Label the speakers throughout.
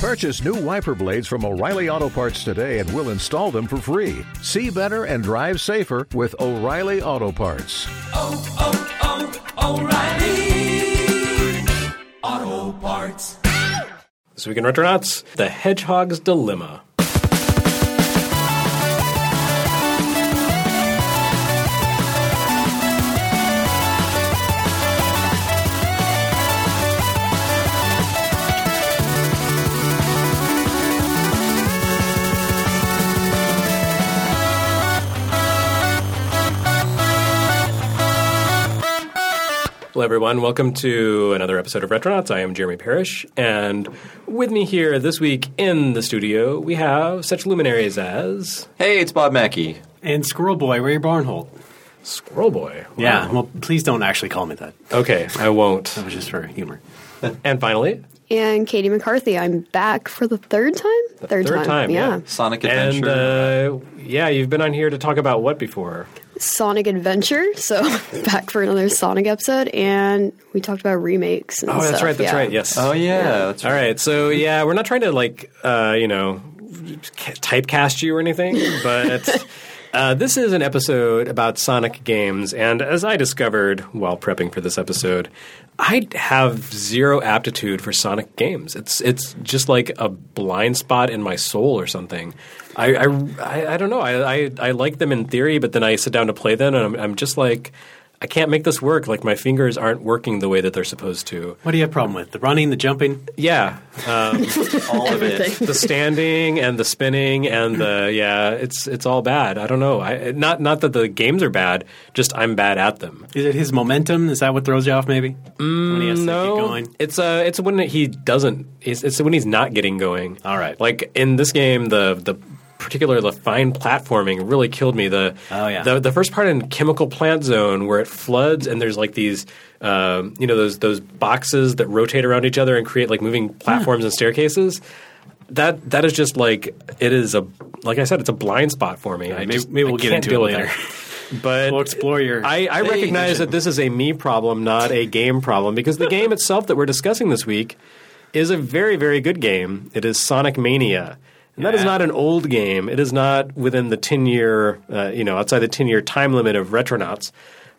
Speaker 1: Purchase new wiper blades from O'Reilly Auto Parts today and we'll install them for free. See better and drive safer with O'Reilly Auto Parts.
Speaker 2: oh, oh, oh, O'Reilly Auto Parts.
Speaker 3: This week in Retronauts, The Hedgehog's Dilemma. Hello, everyone. Welcome to another episode of Retronauts. I am Jeremy Parish, and with me here this week in the studio, we have such luminaries as
Speaker 4: Hey, it's Bob Mackey.
Speaker 5: And Squirrel Boy, Ray Barnholt.
Speaker 3: Squirrel Boy. Wow.
Speaker 5: Yeah, well, please don't actually call me that.
Speaker 3: Okay, I won't.
Speaker 5: That was just for humor.
Speaker 3: And finally,
Speaker 6: And Caty McCarthy, I'm back for the third time. third,
Speaker 3: third time, yeah.
Speaker 4: Sonic
Speaker 3: and
Speaker 4: Adventure.
Speaker 3: uh, yeah, you've been on here to talk about what before?
Speaker 6: Sonic Adventure. So back for another Sonic episode, and we talked about remakes. And
Speaker 3: Oh, that's
Speaker 6: stuff,
Speaker 3: right. That's
Speaker 6: yeah.
Speaker 3: right. Yes.
Speaker 4: oh yeah, that's
Speaker 3: All right. So yeah, we're not trying to like uh, you know typecast you or anything, but uh, this is an episode about Sonic games, and as I discovered while prepping for this episode, I have zero aptitude for Sonic games. It's it's just like a blind spot in my soul or something. I I, I, I don't know. I, I I like them in theory, but then I sit down to play them, and I'm, I'm just like. I can't make this work. Like my fingers aren't working the way that they're supposed to.
Speaker 5: What do you have a problem with? The running, the jumping?
Speaker 3: Yeah, um,
Speaker 4: all of it.
Speaker 3: the standing and the spinning and the yeah, it's it's all bad. I don't know. I not not that the games are bad, just I'm bad at them.
Speaker 5: Is it his momentum? Is that what throws you off, maybe? when he has to keep
Speaker 3: No,
Speaker 5: going?
Speaker 3: it's uh, it's when he doesn't. It's, it's when he's not getting going.
Speaker 5: All right.
Speaker 3: like in this game, the the particular the fine platforming really killed me. The
Speaker 5: Oh, yeah.
Speaker 3: the the first part in Chemical Plant Zone where it floods and there's like these. Um, you know those those boxes that rotate around each other and create like moving platforms and staircases. That that is just like it is a like I said, it's a blind spot for me. I
Speaker 5: maybe-
Speaker 3: just,
Speaker 5: maybe we'll
Speaker 3: I
Speaker 5: get into it later.
Speaker 3: But
Speaker 5: We'll explore your.
Speaker 3: I, I recognize that this is a me problem, not a game problem, because the game itself that we're discussing this week is a very, very good game. It is Sonic Mania. And that is not an old game. It is not within the 10 year, uh, you know, outside the 10 year time limit of Retronauts.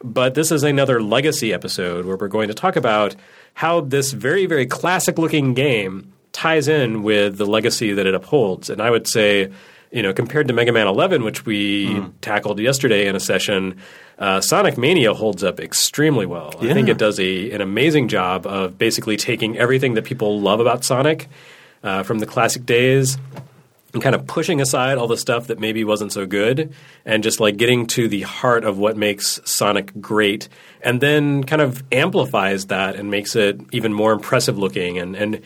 Speaker 3: But this is another legacy episode where we're going to talk about how this very, very classic looking game ties in with the legacy that it upholds. And I would say, you know, compared to Mega Man 11, which we tackled yesterday in a session, uh, Sonic Mania holds up extremely well. I think it does a, an amazing job of basically taking everything that people love about Sonic uh, from the classic days and kind of pushing aside all the stuff that maybe wasn't so good and just like getting to the heart of what makes Sonic great and then kind of amplifies that and makes it even more impressive looking. And and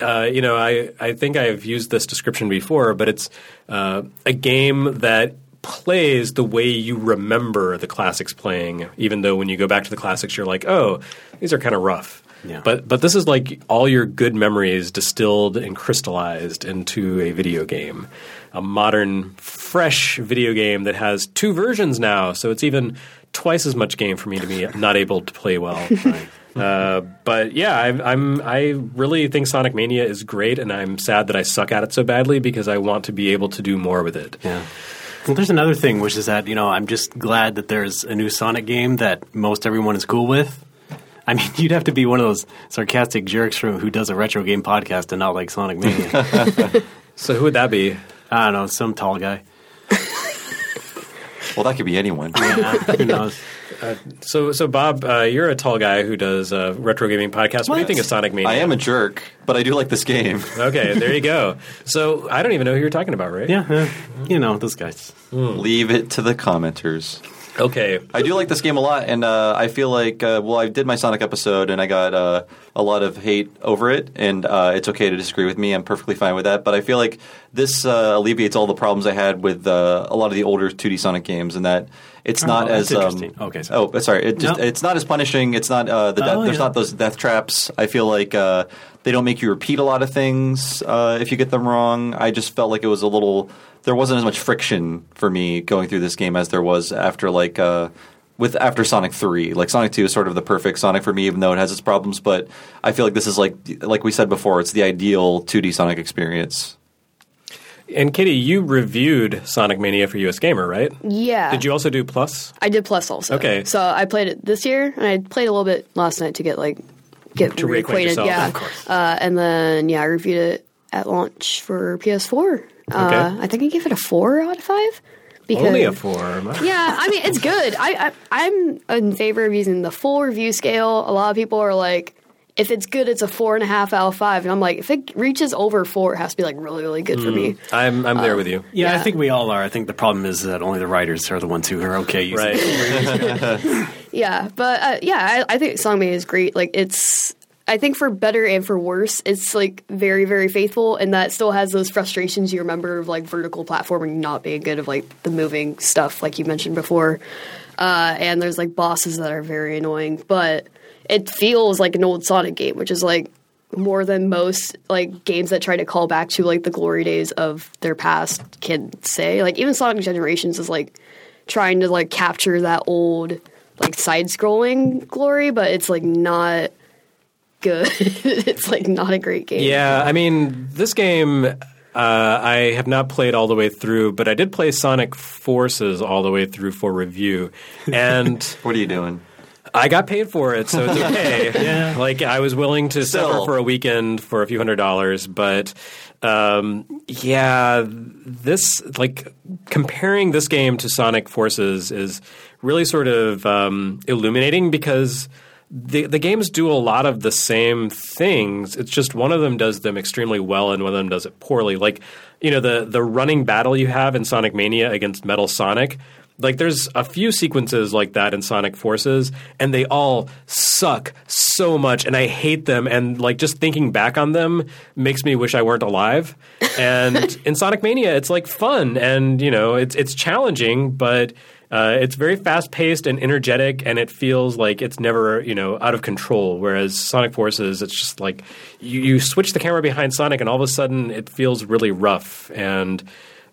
Speaker 3: uh, you know I, I think I've used this description before but it's uh, a game that plays the way you remember the classics playing even though when you go back to the classics you're like oh these are kind of rough
Speaker 5: Yeah.
Speaker 3: but but this is like all your good memories distilled and crystallized into a video game, a modern, fresh video game that has two versions now. So it's even twice as much game for me to be not able to play well. Uh, but yeah, I, I'm I really think Sonic Mania is great, and I'm sad that I suck at it so badly because I want to be able to do more with it.
Speaker 5: yeah. Well, there's another thing, which is that, you know, I'm just glad that there's a new Sonic game that most everyone is cool with. I mean, you'd have to be one of those sarcastic jerks from, who does a retro game podcast and not like Sonic Mania.
Speaker 3: So who would that be?
Speaker 5: I don't know, some tall guy.
Speaker 4: Well, that could be anyone.
Speaker 5: Yeah, who knows?
Speaker 3: So so Bob, uh, you're a tall guy who does a retro gaming podcast. What, do you think of Sonic Mania?
Speaker 4: I am a jerk, but I do like this game.
Speaker 3: Okay, there you go. So I don't even know who you're talking about, right?
Speaker 5: Yeah, uh, you know, those guys.
Speaker 4: Leave it to the commenters.
Speaker 3: Okay.
Speaker 4: I do like this game a lot, and uh, I feel like uh, well, I did my Sonic episode, and I got uh, a lot of hate over it, and uh, it's okay to disagree with me. I'm perfectly fine with that. But I feel like this uh, alleviates all the problems I had with uh, a lot of the older 2D Sonic games, and that it's not
Speaker 5: Oh, that's
Speaker 4: as um,
Speaker 5: interesting. Okay, sorry.
Speaker 4: oh, sorry. It just
Speaker 5: No.
Speaker 4: it's not as punishing. It's not uh, the death,
Speaker 5: Oh,
Speaker 4: there's
Speaker 5: yeah.
Speaker 4: not those death traps. I feel like uh, they don't make you repeat a lot of things uh, if you get them wrong. I just felt like it was a little. There wasn't as much friction for me going through this game as there was after like. Uh, with after Sonic Three. Like Sonic Two is sort of the perfect Sonic for me, even though it has its problems. But I feel like this is like like we said before, it's the ideal 2D Sonic experience.
Speaker 3: And Caty, you reviewed Sonic Mania for US Gamer, right?
Speaker 6: Yeah.
Speaker 3: Did you also do Plus?
Speaker 6: I did plus also.
Speaker 3: Okay.
Speaker 6: So I played it this year, and I played a little bit last night to get like get
Speaker 3: To reacquaint
Speaker 6: reacquainted.
Speaker 3: yourself,
Speaker 6: yeah.
Speaker 3: of course.
Speaker 6: Uh, and then yeah, I reviewed it at launch for PS4. Uh, I think I gave it a four out of five. Because,
Speaker 3: Only a four.
Speaker 6: Yeah, I mean it's good. I, I I'm in favor of using the full review scale. A lot of people are like, if it's good, it's a four and a half out of five, and I'm like, if it reaches over four, it has to be like really really good for me.
Speaker 3: I'm I'm there with you.
Speaker 5: Yeah, I think we all are. I think the problem is that only the writers are the ones who are okay using.
Speaker 3: Right.
Speaker 6: Yeah, but uh, yeah, I, I think Sonic Mania is great. Like it's, I think for better and for worse, it's like very very faithful, and that still has those frustrations you remember of like vertical platforming not being good of like the moving stuff, like you mentioned before. Uh, and there's like bosses that are very annoying, but it feels like an old Sonic game, which is like more than most like games that try to call back to like the glory days of their past can say. Like even Sonic Generations is like trying to like capture that old like side scrolling glory, but it's like not good. it's like not a great game.
Speaker 3: Yeah, I mean, this game uh, I have not played all the way through, but I did play Sonic Forces all the way through for review, and
Speaker 4: What are you doing?
Speaker 3: I got paid for it, so it's okay.
Speaker 5: Yeah.
Speaker 3: Like I was willing to
Speaker 4: Still.
Speaker 3: suffer for a weekend for a few hundred dollars, but um, yeah, this like comparing this game to Sonic Forces is really sort of um, illuminating because the the games do a lot of the same things. It's just one of them does them extremely well and one of them does it poorly. Like you know the the running battle you have in Sonic Mania against Metal Sonic. Like there's a few sequences like that in Sonic Forces, and they all suck so much, and I hate them. And like just thinking back on them makes me wish I weren't alive. And in Sonic Mania, it's like fun, and you know it's it's challenging, but uh, it's very fast paced and energetic, and it feels like it's never you know out of control. Whereas Sonic Forces, it's just like you, you switch the camera behind Sonic, and all of a sudden it feels really rough and.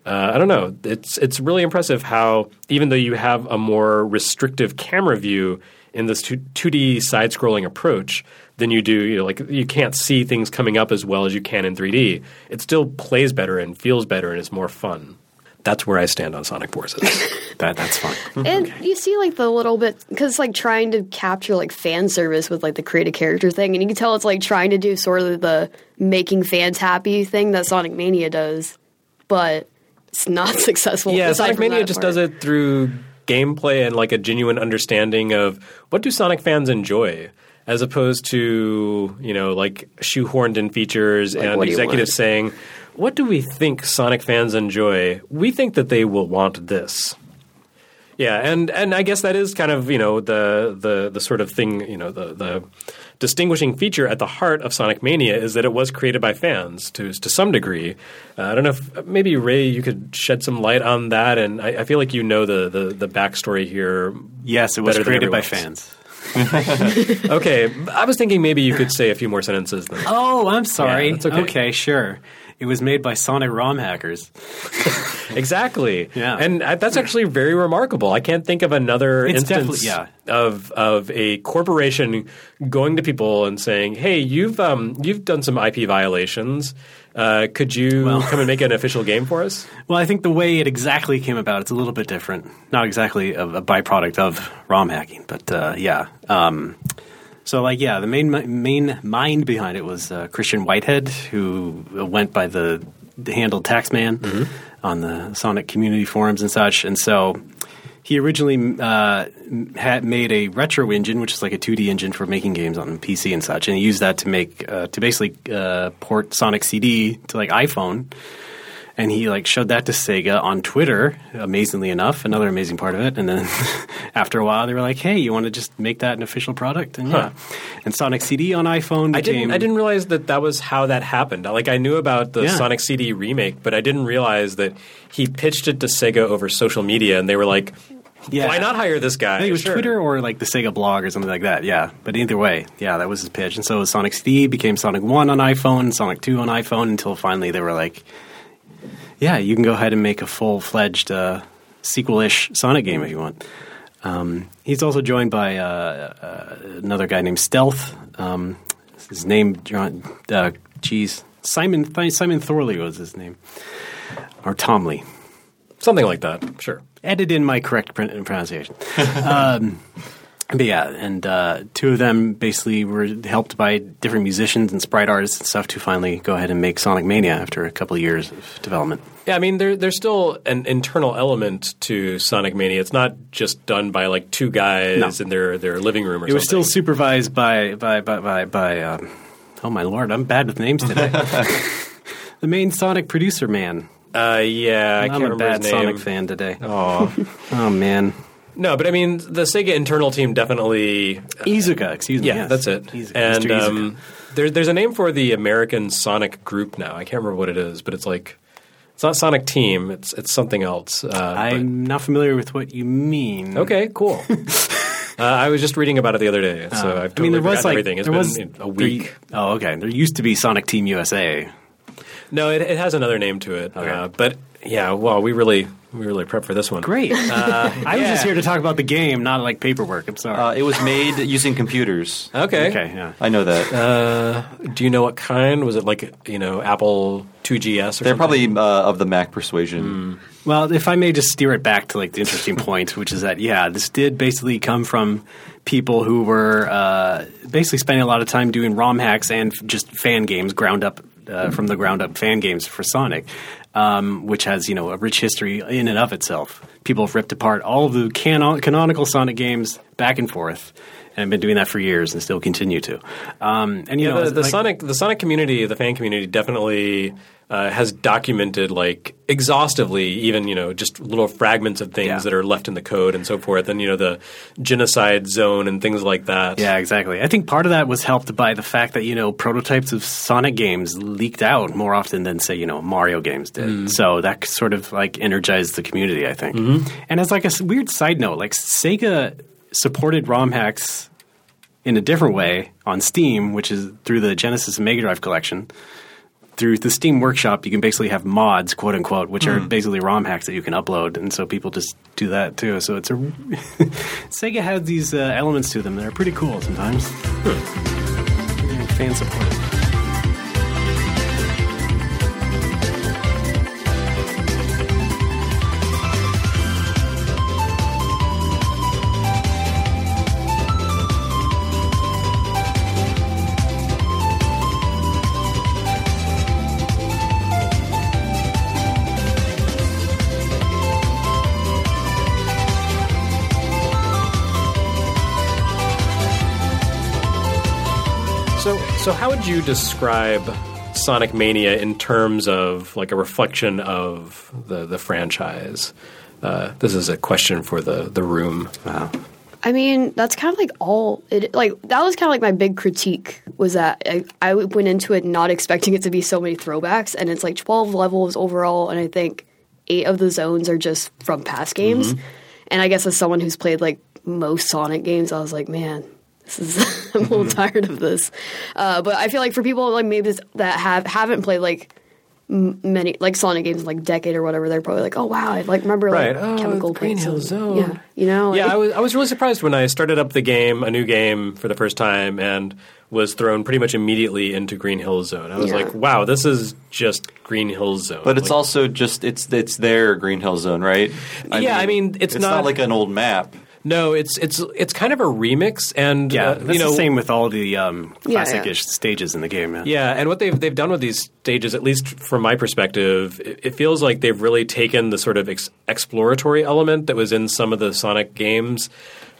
Speaker 3: Uh, I don't know. It's it's really impressive how even though you have a more restrictive camera view in this two D side scrolling approach than you do, you know, like you can't see things coming up as well as you can in 3D. It still plays better and feels better and is more fun. That's where I stand on Sonic Forces.
Speaker 5: That, that's fine.
Speaker 6: And mm-hmm. you see like the little bit because like trying to capture like fan service with like the create a character thing, and you can tell it's like trying to do sort of the making fans happy thing that Sonic Mania does, but it's not successful.
Speaker 3: yeah, Sonic Mania just
Speaker 6: part.
Speaker 3: does it through gameplay and like a genuine understanding of what do Sonic fans enjoy, as opposed to you know like shoehorned in features and
Speaker 6: do you
Speaker 3: executives saying, "What do we think Sonic fans enjoy? We think that they will want this." Yeah, and and I guess that is kind of you know the the the sort of thing you know the the distinguishing feature at the heart of Sonic Mania is that it was created by fans to to some degree. Uh, I don't know if maybe Ray you could shed some light on that, and I, I feel like you know the the the backstory here.
Speaker 5: Yes, it was created by fans.
Speaker 3: Okay, I was thinking maybe you could say a few more sentences. Than
Speaker 5: Oh, I'm sorry.
Speaker 3: Yeah, that's okay.
Speaker 5: sure. It was made by Sonic ROM hackers.
Speaker 3: Exactly.
Speaker 5: Yeah.
Speaker 3: And that's actually very remarkable. I can't think of another
Speaker 5: It's
Speaker 3: instance
Speaker 5: definitely-
Speaker 3: of of a corporation going to people and saying, "Hey, you've um, you've done some IP violations. Uh, could you
Speaker 5: Well-
Speaker 3: come and make an official game for us?"
Speaker 5: Well, I think the way it exactly came about, it's a little bit different. Not exactly a, a byproduct of ROM hacking, but uh, yeah. Um, so, like, yeah, the main main mind behind it was uh, Christian Whitehead, who went by the, the handle Taxman on the Sonic community forums and such. And so he originally uh, had made a retro engine, which is like a 2D engine for making games on PC and such, and he used that to make uh, to basically uh, port Sonic CD to like iPhone and he like showed that to Sega on Twitter. Amazingly enough, another amazing part of it. And then after a while, they were like, "Hey, you want to just make that an official product?" And yeah, and Sonic CD on iPhone
Speaker 3: I didn't. I didn't realize that that was how that happened. Like I knew about the
Speaker 5: Yeah.
Speaker 3: Sonic CD remake, but I didn't realize that he pitched it to Sega over social media, and they were like,
Speaker 5: Yeah.
Speaker 3: "Why not hire this guy?"
Speaker 5: I think it was
Speaker 3: Sure.
Speaker 5: Twitter or like the Sega blog or something like that. Yeah, but either way, yeah, that was his pitch. And so Sonic CD became Sonic One on iPhone, Sonic Two on iPhone, until finally they were like, "Yeah, you can go ahead and make a full fledged uh, sequel-ish Sonic game if you want." Um, he's also joined by uh, uh, another guy named Stealth. Um, his name, John, uh, geez, Simon Simon Thomley was his name, or Tom Lee.
Speaker 3: Something like that. Sure.
Speaker 5: Edit in my correct pron- pronunciation. um, but yeah, and uh, two of them basically were helped by different musicians and sprite artists and stuff to finally go ahead and make Sonic Mania after a couple of years of development.
Speaker 3: Yeah, I mean, there, there's still an internal element to Sonic Mania. It's not just done by like two guys
Speaker 5: No.
Speaker 3: in their, their living room or
Speaker 5: It was still supervised by by by by, by um, oh my lord, I'm bad with names today. the main Sonic producer man.
Speaker 3: uh, yeah, I
Speaker 5: I'm
Speaker 3: can't
Speaker 5: a bad. Sonic fan today.
Speaker 3: Oh.
Speaker 5: Oh man,
Speaker 3: no, but I mean, the Sega internal team definitely.
Speaker 5: Iizuka, excuse me.
Speaker 3: Yeah,
Speaker 5: yes.
Speaker 3: that's it.
Speaker 5: Iizuka,
Speaker 3: and um, there, there's a name for the American Sonic group now. I can't remember what it is, but it's like it's not Sonic Team. It's it's something else. Uh,
Speaker 5: I'm not familiar with what you mean.
Speaker 3: Okay, cool. uh, I was just reading about it the other day, so I've
Speaker 5: Uh, I
Speaker 3: totally
Speaker 5: mean, there was like
Speaker 3: everything. It's
Speaker 5: there
Speaker 3: been
Speaker 5: was
Speaker 3: a
Speaker 5: there-
Speaker 3: week.
Speaker 5: oh, okay. There used to be Sonic Team USA.
Speaker 3: No, it, it has another name to it.
Speaker 5: Okay.
Speaker 3: Uh, but yeah, well, we really we really prepped for this one.
Speaker 5: Great. I was just here to talk about the game, not like paperwork. I'm sorry.
Speaker 4: Uh, it was made using computers.
Speaker 3: Okay.
Speaker 5: okay, yeah.
Speaker 4: I know that.
Speaker 3: Uh, do you know what kind? Was it like you know Apple 2GS or
Speaker 4: They're
Speaker 3: something?
Speaker 4: probably uh, of the Mac persuasion.
Speaker 5: Well, if I may just steer it back to like the interesting point, which is that yeah, this did basically come from people who were uh, basically spending a lot of time doing ROM hacks and just fan games, ground up uh, from the ground up fan games for Sonic, um, which has you know a rich history in and of itself. People have ripped apart all of the canon- canonical Sonic games back and forth. And I've been doing that for years and still continue to. Um, and you
Speaker 3: Yeah,
Speaker 5: know,
Speaker 3: the, the
Speaker 5: like-
Speaker 3: Sonic the Sonic community, the fan community, definitely uh, has documented like exhaustively, even you know just little fragments of things
Speaker 5: Yeah.
Speaker 3: that are left in the code and so forth, and you know the genocide zone and things like that.
Speaker 5: Yeah, exactly. I think part of that was helped by the fact that you know prototypes of Sonic games leaked out more often than say you know Mario games did. So that sort of like energized the community. I think. And as like a weird side note, like Sega supported ROM hacks in a different way on Steam, which is through the Genesis and Mega Drive collection. Through the Steam Workshop, you can basically have mods, quote unquote, which are basically ROM hacks that you can upload, and so people just do that too. So it's a Sega has these uh, elements to them that are pretty cool sometimes. Yeah, Fan support.
Speaker 3: So, how would you describe Sonic Mania in terms of like a reflection of the the franchise? Uh, this is a question for the the room. Wow.
Speaker 6: I mean, that's kind of like all it like. That was kind of like my big critique was that I, I went into it not expecting it to be so many throwbacks, and it's like twelve levels overall, and I think eight of the zones are just from past games. And I guess as someone who's played like most Sonic games, I was like, man, this is I'm a little tired of this. Uh, but I feel like for people like maybe that have haven't played like m- many like Sonic games in like a decade or whatever, they're probably like, oh wow, I like remember
Speaker 3: Right.
Speaker 6: like
Speaker 3: Oh,
Speaker 6: chemical
Speaker 3: Green
Speaker 6: plants
Speaker 3: Hill
Speaker 6: and-
Speaker 3: Zone.
Speaker 6: Yeah, you know.
Speaker 3: Yeah, I was I was really surprised when I started up the game, a new game for the first time, and was thrown pretty much immediately into Green Hill Zone. I was
Speaker 6: Yeah.
Speaker 3: like, wow, this is just Green Hill Zone.
Speaker 4: But it's
Speaker 3: Like,
Speaker 4: also just it's it's their Green Hill Zone, right?
Speaker 3: Yeah, I mean, it's
Speaker 4: it's
Speaker 3: not-
Speaker 4: not like an old map.
Speaker 3: No, it's it's it's kind of a remix, and
Speaker 5: Yeah,
Speaker 3: uh, you know,
Speaker 5: the same with all the um, classic-ish stages in the game. Yeah.
Speaker 3: Yeah, and what they've they've done with these stages, at least from my perspective, it, it feels like they've really taken the sort of ex- exploratory element that was in some of the Sonic games.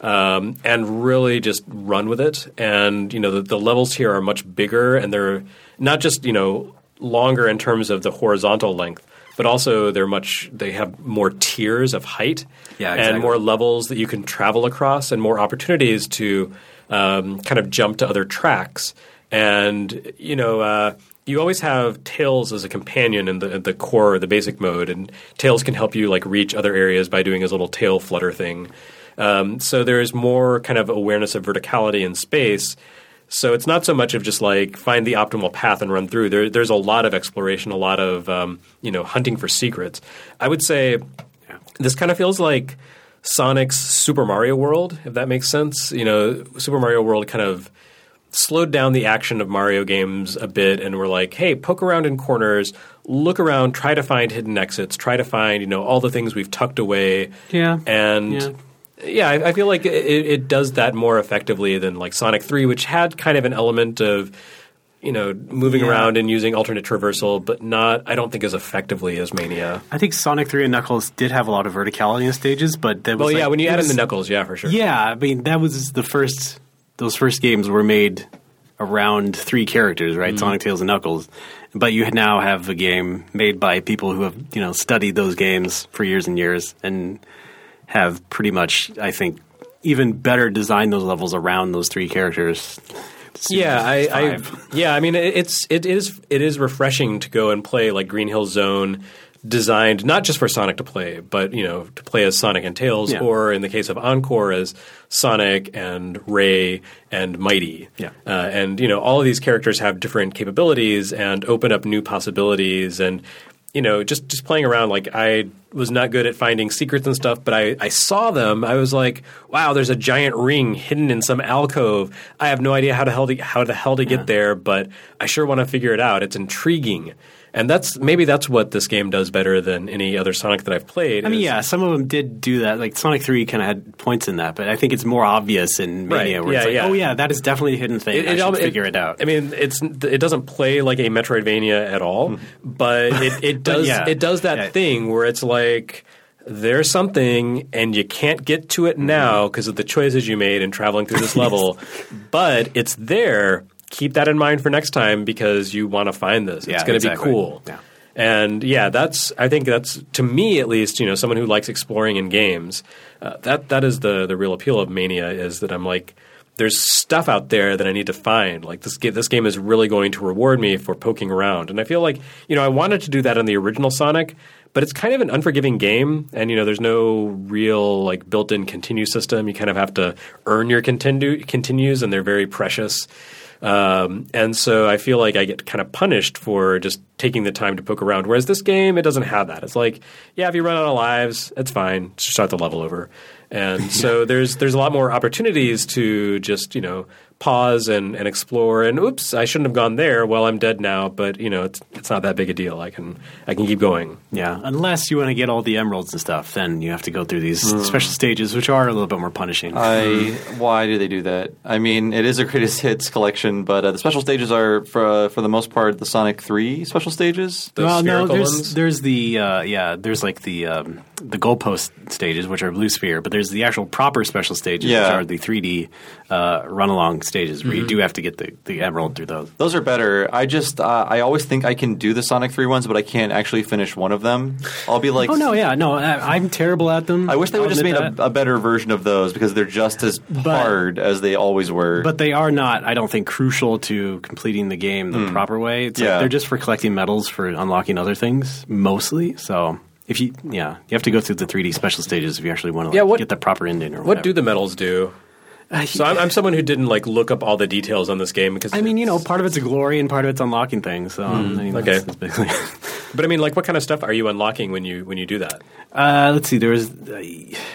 Speaker 3: Um, and really just run with it. And you know the, the levels here are much bigger, and they're not just you know longer in terms of the horizontal length, but also they're much they have more tiers of height
Speaker 5: Yeah,
Speaker 3: and more levels that you can travel across, and more opportunities to um, kind of jump to other tracks. And you know, uh, you always have Tails as a companion in the in the core, the basic mode, and Tails can help you like reach other areas by doing his little tail flutter thing. Um, so there's more kind of awareness of verticality in space. So it's not so much of just like find the optimal path and run through. There, there's a lot of exploration, a lot of um, you know hunting for secrets. I would say this kind of feels like Sonic's Super Mario World, if that makes sense. You know, Super Mario World kind of slowed down the action of Mario games a bit and we're like, hey, poke around in corners, look around, try to find hidden exits, try to find, you know, all the things we've tucked away.
Speaker 5: Yeah.
Speaker 3: And
Speaker 5: Yeah.
Speaker 3: Yeah, I, I feel like it, it does that more effectively than like Sonic 3, which had kind of an element of, you know, moving
Speaker 5: Yeah.
Speaker 3: around and using alternate traversal, but not, I don't think, as effectively as Mania.
Speaker 5: I think Sonic 3 and Knuckles did have a lot of verticality in the stages, but that was
Speaker 3: Well, yeah, when you add in the Knuckles, yeah, for sure.
Speaker 5: Yeah, I mean that was the first. Those first games were made around three characters, right? Mm-hmm. Sonic, Tails, and Knuckles. But you now have a game made by people who have you know studied those games for years and years and have pretty much, I think, even better designed those levels around those three characters.
Speaker 3: Yeah, I, I yeah, I mean it's it is it is refreshing to go and play like Green Hill Zone, designed not just for Sonic to play, but you know to play as Sonic and Tails,
Speaker 5: Yeah.
Speaker 3: or in the case of Encore as Sonic and Ray and Mighty.
Speaker 5: Yeah.
Speaker 3: uh, and you know all of these characters have different capabilities and open up new possibilities and. You know, just just playing around. Like I was not good at finding secrets and stuff, but I, I saw them. I was like, "Wow, there's a giant ring hidden in some alcove. I have no idea how to hell to, how the hell to get there, but I sure want to figure it out. It's intriguing." And that's maybe that's what this game does better than any other Sonic that I've played.
Speaker 5: I mean, yeah, some of them did do that. Like Sonic Three kind of had points in that, but I think it's more obvious in Mania,
Speaker 3: Right,
Speaker 5: where it's like,
Speaker 3: yeah.
Speaker 5: oh yeah, that is definitely a hidden thing. I should
Speaker 3: al-
Speaker 5: figure it, out.
Speaker 3: I mean, it's it doesn't play like a Metroidvania at all, mm-hmm. but it, it does
Speaker 5: yeah.
Speaker 3: it does that
Speaker 5: Yeah.
Speaker 3: thing where it's like there's something and you can't get to it mm-hmm. now because of the choices you made in traveling through this level, but it's there. Keep that in mind for next time because you want to find this.
Speaker 5: Yeah,
Speaker 3: it's going to
Speaker 5: exactly.
Speaker 3: be cool.
Speaker 5: Yeah.
Speaker 3: And yeah, that's I think that's to me at least, you know, someone who likes exploring in games. Uh, that that is the the real appeal of Mania is that I'm like there's stuff out there that I need to find. Like this game, this game is really going to reward me for poking around. And I feel like, you know, I wanted to do that in the original Sonic, but it's kind of an unforgiving game and you know, there's no real like built-in continue system. You kind of have to earn your continue continues and they're very precious. Um, and so I feel like I get kind of punished for just taking the time to poke around. Whereas this game, it doesn't have that. It's like, yeah, if you run out of lives, it's fine. Just start the level over. And so there's there's a lot more opportunities to just you know pause and, and explore. And oops, I shouldn't have gone there. Well, I'm dead now. But you know it's it's not that big a deal. I can I can keep going.
Speaker 5: Yeah, unless you want to get all the emeralds and stuff, then you have to go through these
Speaker 3: Hmm.
Speaker 5: special stages, which are a little bit more punishing.
Speaker 4: I why do they do that? I mean, it is a greatest hits collection, but uh, the special stages are for uh, for the most part the Sonic Three special stages.
Speaker 3: The
Speaker 5: well, no, there's
Speaker 3: ones?
Speaker 5: there's the uh, yeah, there's like the um, the goalpost stages, which are blue sphere, but there's the actual proper special stages, which are the 3D uh, run along stages, where
Speaker 3: Mm-hmm.
Speaker 5: you do have to get the, the emerald through those.
Speaker 4: Those are better. I just uh, I always think I can do the Sonic Three ones, but I can't actually finish one of them. I'll be like,
Speaker 5: Oh no, yeah, no, I, I'm terrible at them.
Speaker 4: I wish they would
Speaker 5: I'll
Speaker 4: just made a, a better version of those because they're just as hard as they always were.
Speaker 5: But they are not, I don't think, crucial to completing the game the proper way. It's.
Speaker 4: Yeah.
Speaker 5: like they're just for collecting medals for unlocking other things, mostly. So if you, yeah, you have to go through the 3D special stages if you actually want to
Speaker 3: Yeah, what-
Speaker 5: get the proper ending or whatever.
Speaker 3: What do the medals do?
Speaker 5: Uh,
Speaker 3: So I'm, I'm someone who didn't like look up all the details on this game because
Speaker 5: I mean, you know, part of it's a glory and part of it's unlocking things. So I mean,
Speaker 3: okay.
Speaker 5: that's, that's basically.
Speaker 3: But I mean, like, what kind of stuff are you unlocking when you when you do that?
Speaker 5: uh, let's see. There was, uh,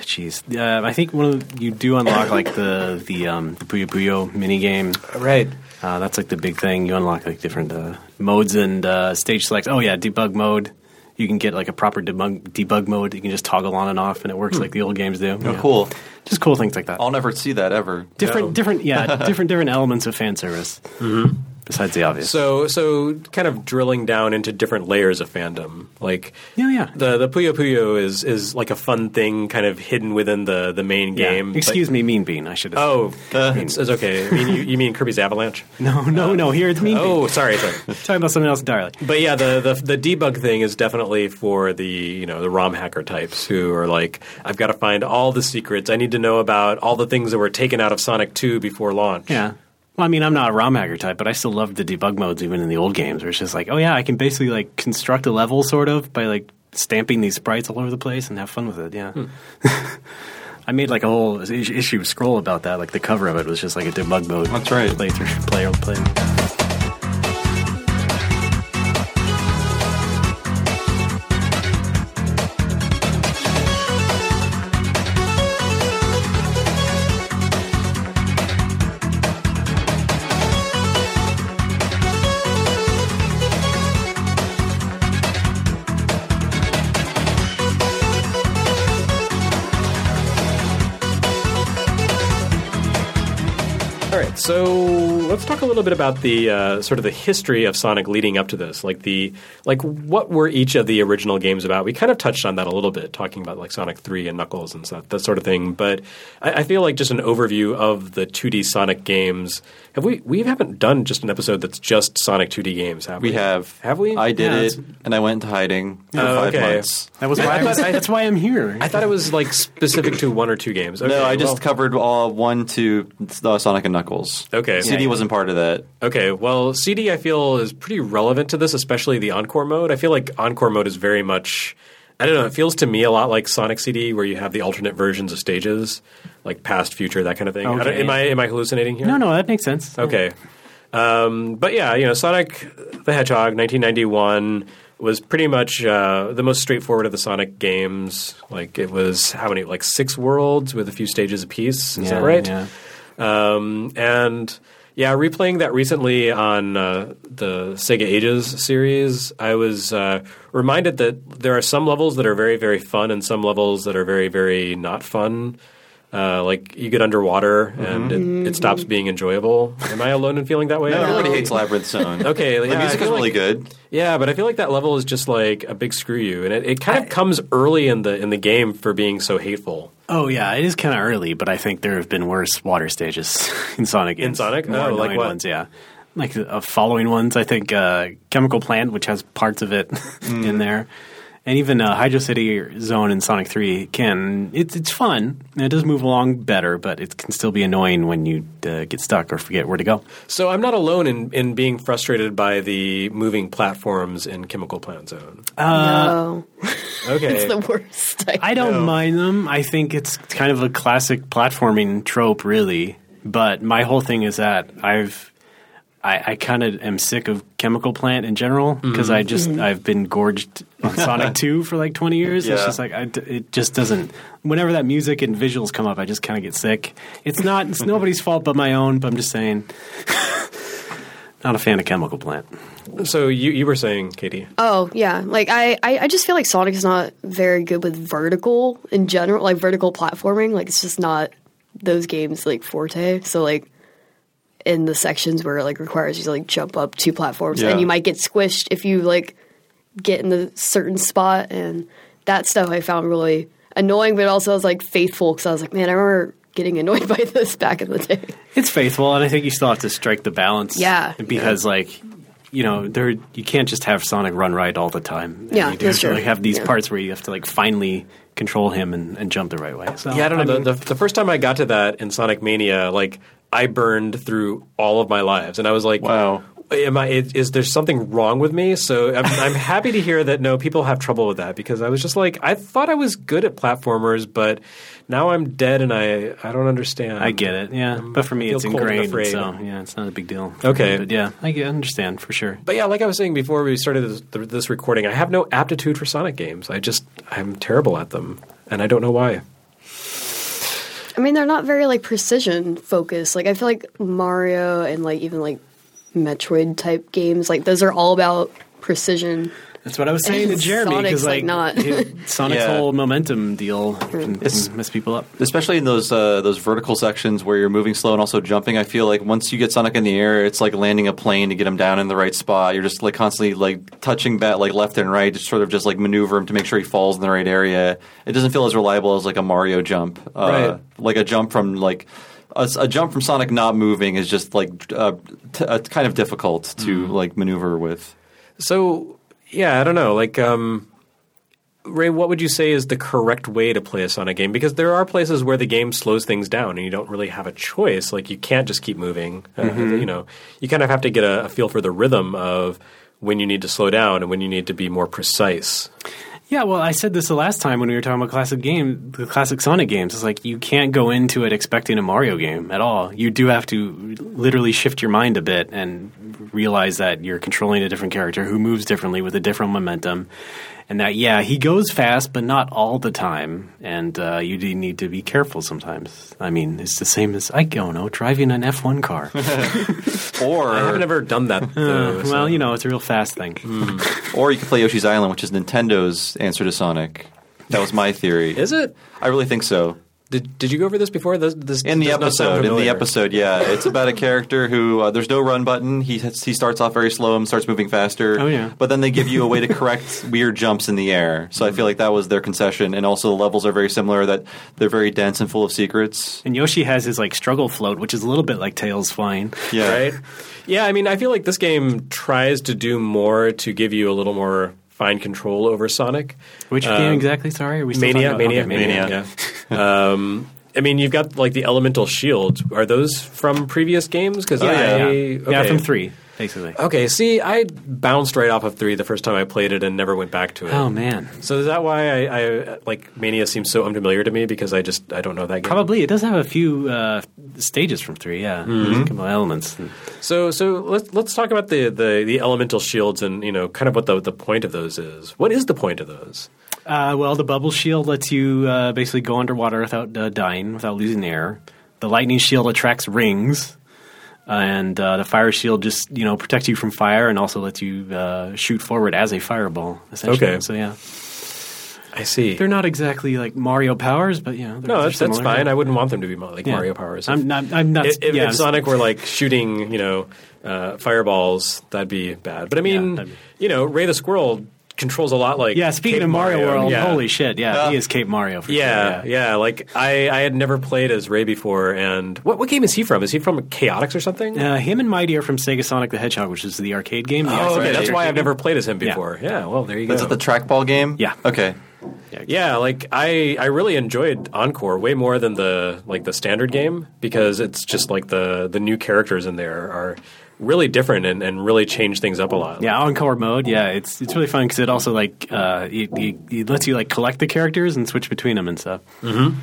Speaker 5: jeez, uh, I think one of the, you do unlock like the the um, the Puyo Puyo mini game.
Speaker 3: Right.
Speaker 5: Uh, that's like the big thing. You unlock like different uh, modes and uh, stage selects. Oh yeah, debug mode. You can get like a proper debug debug mode. that You can just toggle on and off, and it works like the old games do.
Speaker 4: oh,
Speaker 5: Yeah.
Speaker 4: cool.
Speaker 5: Just cool things like that.
Speaker 4: I'll never see that ever.
Speaker 5: different,
Speaker 3: Yeah.
Speaker 5: different, yeah, different, different elements of fan service. Mm-hmm. Besides the obvious.
Speaker 3: So so kind of drilling down into different layers of fandom, like
Speaker 5: yeah, yeah.
Speaker 3: the the Puyo Puyo is is like a fun thing, kind of hidden within the the main
Speaker 5: Yeah.
Speaker 3: game.
Speaker 5: Excuse me, Mean Bean. I should have.
Speaker 3: Oh, uh, it's, it's okay. I mean, you, you mean Kirby's Avalanche?
Speaker 5: no, no, no. Here it's Mean bean.
Speaker 3: Oh,
Speaker 5: Bean.
Speaker 3: sorry, sorry.
Speaker 5: Talking about something else entirely.
Speaker 3: But yeah, the, the the debug thing is definitely for the you know the ROM hacker types who are like, I've got to find all the secrets. I need to know about all the things that were taken out of Sonic Two before launch.
Speaker 5: Yeah. Well, I mean, I'm not a ROM hacker type, but I still love the debug modes even in the old games, where it's just like, oh yeah, I can basically like construct a level sort of by like stamping these sprites all over the place and have fun with it. Yeah. Hmm. I made like a whole is- issue scroll about that. Like the cover of it was just like a debug mode.
Speaker 4: That's right.
Speaker 5: Play through player play.
Speaker 3: So let's talk a little bit about the uh, sort of the history of Sonic leading up to this. Like the like what were each of the original games about? We kind of touched on that a little bit, talking about like Sonic Three and Knuckles and stuff, that sort of thing. But I, I feel like just an overview of the 2D Sonic games. Have we? We haven't done just an episode that's just Sonic 2D games, have we?
Speaker 4: We have.
Speaker 3: Have we?
Speaker 4: I did
Speaker 5: Yeah,
Speaker 4: it, and I went into hiding for
Speaker 3: Oh,
Speaker 4: five
Speaker 3: okay.
Speaker 4: months.
Speaker 5: That was why I was, that's why I'm here.
Speaker 3: I thought it was like specific to one or two games. Okay,
Speaker 4: no, I just
Speaker 3: well-
Speaker 4: covered all one, two, uh, Sonic and Knuckles.
Speaker 3: Okay.
Speaker 4: CD
Speaker 3: Yeah.
Speaker 4: Wasn't part of that.
Speaker 3: Okay, well, CD I feel is pretty relevant to this, especially the Encore mode. I feel like Encore mode is very much. I don't know. It feels to me a lot like Sonic CD, where you have the alternate versions of stages, like past, future, that kind of thing. I am I am I hallucinating here?
Speaker 5: no, no, that makes sense.
Speaker 3: Okay. Um, but yeah, you know, Sonic the Hedgehog, 1991 was pretty much uh, the most straightforward of the Sonic games. Like it was how many? Like six worlds with a few stages apiece. Is
Speaker 5: Yeah,
Speaker 3: that right?
Speaker 5: yeah.
Speaker 3: Um, and yeah, replaying that recently on uh, the Sega Ages series, I was uh, reminded that there are some levels that are very, very fun and some levels that are very, very not fun. Uh, like you get underwater and it, it stops being enjoyable. Am I alone in feeling that way?
Speaker 4: No, everybody hates Labyrinth Zone.
Speaker 3: Okay,
Speaker 4: the
Speaker 3: yeah,
Speaker 4: music is really
Speaker 3: like-
Speaker 4: good.
Speaker 3: Yeah, but I feel like that level is just like a big screw you, and it, it kind of comes early in the in the game for being so hateful.
Speaker 5: Oh yeah, it is kind of early, but I think there have been worse water stages in Sonic.
Speaker 3: In. Sonic?
Speaker 5: more
Speaker 3: Oh, like what?
Speaker 5: ones? Yeah, like uh, following ones. I think uh, Chemical Plant, which has parts of it
Speaker 3: Mm.
Speaker 5: in there, and even uh, Hydro City Zone in Sonic Three can. It's it's fun. and It does move along better, but it can still be annoying when you uh, get stuck or forget where to go.
Speaker 3: So I'm not alone in, in being frustrated by the moving platforms in Chemical Plant Zone.
Speaker 6: no,
Speaker 3: Okay,
Speaker 6: it's the worst.
Speaker 5: I don't
Speaker 3: No.
Speaker 5: mind them. I think it's kind of a classic platforming trope, really. But my whole thing is that I've, I, I kind of am sick of Chemical Plant in general because I mm-hmm. just mm-hmm. I've been gorged on Sonic Two for like twenty years. It's just like I d it just doesn't. Whenever that music and visuals come up, I just kind of get sick. It's not. It's nobody's fault but my own. But I'm just saying. Not a fan of Chemical Plant.
Speaker 3: so you you were saying, Caty?
Speaker 6: Oh yeah, like I, I I just feel like Sonic is not very good with vertical in general, like vertical platforming. Like it's just not those games like forte. So like in the sections where it like requires you to like jump up two platforms
Speaker 4: Yeah.
Speaker 6: and you might get squished if you like get in the certain spot and that stuff I found really annoying, but also I was like faithful because I was like, man, I remember getting annoyed by this back in the day.
Speaker 5: It's faithful, and I think you still have to strike the balance.
Speaker 6: Yeah.
Speaker 5: because like you know, there you can't just have Sonic run right all the time.
Speaker 6: Yeah,
Speaker 5: you do
Speaker 6: that's
Speaker 5: have to
Speaker 6: true.
Speaker 5: like, have these
Speaker 6: Yeah.
Speaker 5: parts where you have to like finally control him and, and jump the right way. So
Speaker 3: Yeah, I don't know.
Speaker 5: mean,
Speaker 3: the, the, the first time I got to that in Sonic Mania, like I burned through all of my lives, and I was like,
Speaker 4: Wow.
Speaker 3: Am I? Is, is there something wrong with me? So I'm, I'm happy to hear that no people have trouble with that because I was just like I thought I was good at platformers, but now I'm dead and I I don't understand.
Speaker 5: I get it. Yeah, but for me, it's ingrained. So yeah, it's not a big deal.
Speaker 3: Okay.
Speaker 5: but yeah, I get- understand for sure.
Speaker 3: But yeah, like I was saying before we started this, this recording, I have no aptitude for Sonic games. I just I'm terrible at them, and I don't know why.
Speaker 6: I mean, they're not very like precision focused. Like I feel like Mario and like even like Metroid type games, like those are all about precision.
Speaker 5: That's what I was saying to Jeremy
Speaker 6: Sonic's,
Speaker 5: because
Speaker 6: like,
Speaker 5: like,
Speaker 6: not.
Speaker 5: it- Sonic's
Speaker 4: Yeah.
Speaker 5: whole momentum deal can,
Speaker 4: It's-
Speaker 5: can mess people up.
Speaker 4: especially in those uh, those vertical sections where you're moving slow and also jumping. I feel like once you get Sonic in the air, it's like landing a plane to get him down in the right spot. You're just like constantly like touching back like left and right, just sort of just like maneuver him to make sure he falls in the right area. It doesn't feel as reliable as like a Mario jump, uh,
Speaker 3: Right.
Speaker 4: like a jump from like. A, a jump from Sonic not moving is just like uh, t- uh, kind of difficult to like maneuver with.
Speaker 3: So yeah, I don't know. Like, um, Ray, what would you say is the correct way to play a Sonic game? Because there are places where the game slows things down, and you don't really have a choice. Like, you can't just keep moving. Uh, you know, you kind of have to get a, a feel for the rhythm of when you need to slow down and when you need to be more precise.
Speaker 5: Yeah, well, I said this the last time when we were talking about classic game, the classic Sonic games. It's like you can't go into it expecting a Mario game at all. You do have to literally shift your mind a bit and realize that you're controlling a different character who moves differently with a different momentum, and that yeah, he goes fast, but not all the time, and uh, you do need to be careful sometimes. I mean, it's the same as I don't know driving an F1 car.
Speaker 4: Or
Speaker 3: I've never done that. Though, so-
Speaker 5: well, you know, it's a real fast thing.
Speaker 4: or you can play Yoshi's Island, which is Nintendo's answer to Sonic. That was my theory.
Speaker 3: is it?
Speaker 4: I really think so.
Speaker 3: Did, did you go over this before? This, this
Speaker 4: In the
Speaker 3: does
Speaker 4: episode, in the episode, yeah, it's about a character who uh, there's no run button. He has- he starts off very slow and starts moving faster.
Speaker 5: Oh, yeah.
Speaker 4: But then they give you a way to correct weird jumps in the air. So I feel like that was their concession. And also the levels are very similar. That they're very dense and full of secrets.
Speaker 5: And Yoshi has his like struggle float, which is a little bit like Tails flying.
Speaker 4: Yeah.
Speaker 3: right? Yeah, I mean, I feel like this game tries to do more to give you a little more fine control over Sonic.
Speaker 5: Which
Speaker 3: Um,
Speaker 5: game exactly? Sorry, are we
Speaker 3: Mania, Mania,
Speaker 5: okay,
Speaker 3: Mania, Yeah. um, I mean, you've got like the elemental shields. Are those from previous games? Because
Speaker 5: Yeah,
Speaker 3: I,
Speaker 5: yeah.
Speaker 3: okay.
Speaker 5: yeah, from three basically.
Speaker 3: Okay, see, I bounced right off of three the first time I played it and never went back to it.
Speaker 5: Oh man,
Speaker 3: So is that why I, I like Mania seems so unfamiliar to me because I just I don't know that game.
Speaker 5: probably it does have a few uh, stages from three. Yeah,
Speaker 3: Mm-hmm.
Speaker 5: a couple elements.
Speaker 3: So so let's let's talk about the, the, the elemental shields and you know kind of what the the point of those is. What is the point of those?
Speaker 5: Uh, well, the bubble shield lets you uh, basically go underwater without uh, dying, without losing air. The lightning shield attracts rings, and uh, the fire shield just you know protects you from fire and also lets you uh, shoot forward as a fireball. Essentially.
Speaker 3: Okay.
Speaker 5: So yeah,
Speaker 3: I see.
Speaker 5: they're not exactly like Mario powers, but you know, they're,
Speaker 3: no, that's, that's fine. I wouldn't want them to be like
Speaker 5: Yeah.
Speaker 3: Mario powers.
Speaker 5: I'm not. I'm not.
Speaker 3: if, if,
Speaker 5: yeah,
Speaker 3: if Sonic were like shooting, you know, uh, fireballs, that'd be bad. But I mean,
Speaker 5: be-
Speaker 3: you know, Ray the Squirrel controls a lot like
Speaker 5: yeah. Speaking
Speaker 3: Cape
Speaker 5: of Mario, World,
Speaker 3: yeah.
Speaker 5: holy shit! Yeah, he is Cape Mario. For
Speaker 3: Yeah,
Speaker 5: sure,
Speaker 3: yeah, yeah, Like I, I had never played as Ray before, and what what game is he from? Is he from Chaotix or something?
Speaker 5: Uh, him and Mighty are from Sega Sonic the Hedgehog, which is the arcade game. the
Speaker 3: Oh,
Speaker 5: arcade
Speaker 3: okay. That's
Speaker 5: arcade
Speaker 3: why I've never played as him before. Yeah. Well, there you
Speaker 4: That's
Speaker 3: go.
Speaker 4: it the trackball game.
Speaker 5: Yeah.
Speaker 4: Okay.
Speaker 3: Yeah, like I, I really enjoyed Encore way more than the like the standard game because it's just like the the new characters in there are really different and, and really change things up a lot.
Speaker 5: Yeah, on encore mode. Yeah, it's it's really fun because it also like uh, it, it, it lets you like collect the characters and switch between them and stuff. Mm-hmm.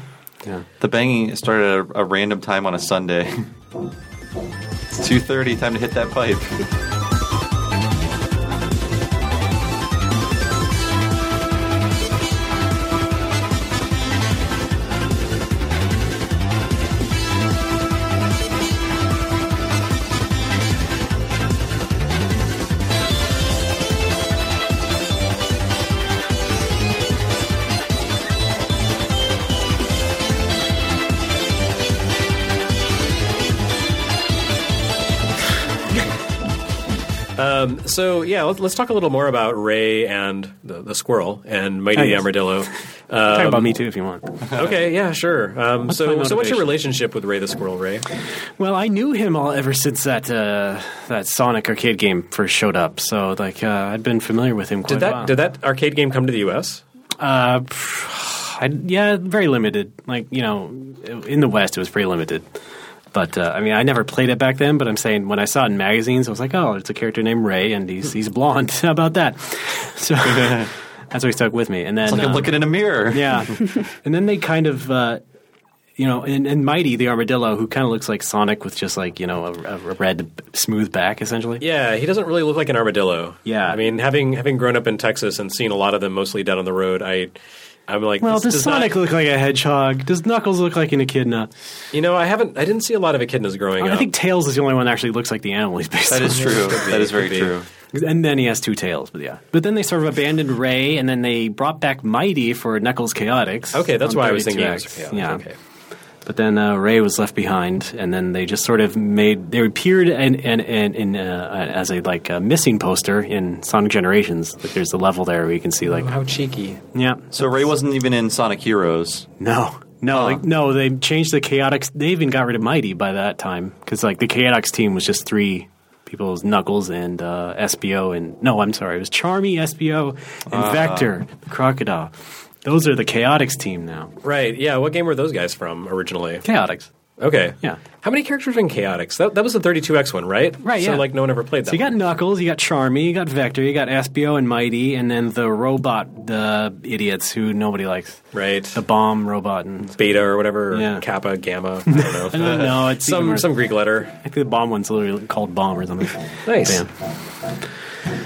Speaker 5: Yeah.
Speaker 4: The banging started at a, a random time on a Sunday. it's Two thirty. Time to hit that pipe.
Speaker 3: So yeah, let's, let's talk a little more about Ray and the, the squirrel and Mighty
Speaker 5: Oh,
Speaker 3: the
Speaker 5: yes.
Speaker 3: Armadillo.
Speaker 5: Talk about me too if you want.
Speaker 3: okay, yeah, sure. Um, so so what's your relationship with Ray the Squirrel, Ray?
Speaker 5: Well, I knew him all ever since that uh, that Sonic arcade game first showed up. So like uh, I'd been familiar with him. Quite
Speaker 3: Did
Speaker 5: a
Speaker 3: that
Speaker 5: while.
Speaker 3: did that arcade game come to the U.S.?
Speaker 5: Uh, I, yeah, very limited. Like you know, in the West, it was pretty limited. But uh, I mean, I never played it back then. But I'm saying when I saw it in magazines, I was like, oh, it's a character named Ray, and he's he's blonde. How about that? So that's what stuck with me. And then
Speaker 4: It's like I'm
Speaker 5: um,
Speaker 4: looking in a mirror.
Speaker 5: yeah, and then they kind of. Uh, you know, and, and Mighty the armadillo, who kind of looks like Sonic with just like you know a, a red smooth back, essentially.
Speaker 3: Yeah, he doesn't really look like an armadillo.
Speaker 5: Yeah.
Speaker 3: I mean, having having grown up in Texas and seen a lot of them mostly dead on the road, I. I'm like,
Speaker 5: Well,
Speaker 3: this
Speaker 5: does
Speaker 3: not-
Speaker 5: Sonic look like a hedgehog? Does Knuckles look like an echidna?
Speaker 3: You know, I haven't. I didn't see a lot of echidnas growing
Speaker 5: I
Speaker 3: up.
Speaker 5: I think Tails is the only one that actually looks like the animal he's based
Speaker 4: That
Speaker 5: on.
Speaker 4: is true. that is very true.
Speaker 5: And then he has two tails, but yeah. But then they sort of abandoned Ray, and then they brought back Mighty for Knuckles Chaotix.
Speaker 3: okay, that's why I was thinking. it
Speaker 5: 32X.
Speaker 3: was chaotic.
Speaker 5: Yeah.
Speaker 3: Okay.
Speaker 5: But then uh, Ray was left behind, and then they just sort of made they appeared in, in, in, in uh, as a like a missing poster in Sonic Generations. Like there's a level there where you can see like
Speaker 3: Oh, how cheeky.
Speaker 5: yeah,
Speaker 4: So Ray wasn't even in Sonic Heroes.
Speaker 5: no. No, like, no, they changed the Chaotix. They even got rid of Mighty by that time because like the Chaotix team was just three people's Knuckles and uh, Espio, and no, I'm sorry, it was Charmy, Espio, and Vector, the crocodile. Those are the Chaotix team now.
Speaker 3: Right. Yeah. What game were those guys from originally?
Speaker 5: Chaotix.
Speaker 3: Okay.
Speaker 5: Yeah.
Speaker 3: How many characters in Chaotix? That, that was the 32X one, right?
Speaker 5: Right,
Speaker 3: So,
Speaker 5: yeah.
Speaker 3: like, no one ever played that
Speaker 5: So you got
Speaker 3: one.
Speaker 5: Knuckles, you got Charmy, you got Vector, you got Espio and Mighty, and then the robot, the idiots who nobody likes,
Speaker 3: Right.
Speaker 5: the bomb robot, and
Speaker 3: Beta or whatever, or
Speaker 5: Yeah.
Speaker 3: Kappa, Gamma. I don't know.
Speaker 5: I don't know. It's even
Speaker 3: some,
Speaker 5: worse.
Speaker 3: some Greek letter.
Speaker 5: I think the bomb one's literally called bomb or something.
Speaker 3: Nice.
Speaker 5: Damn.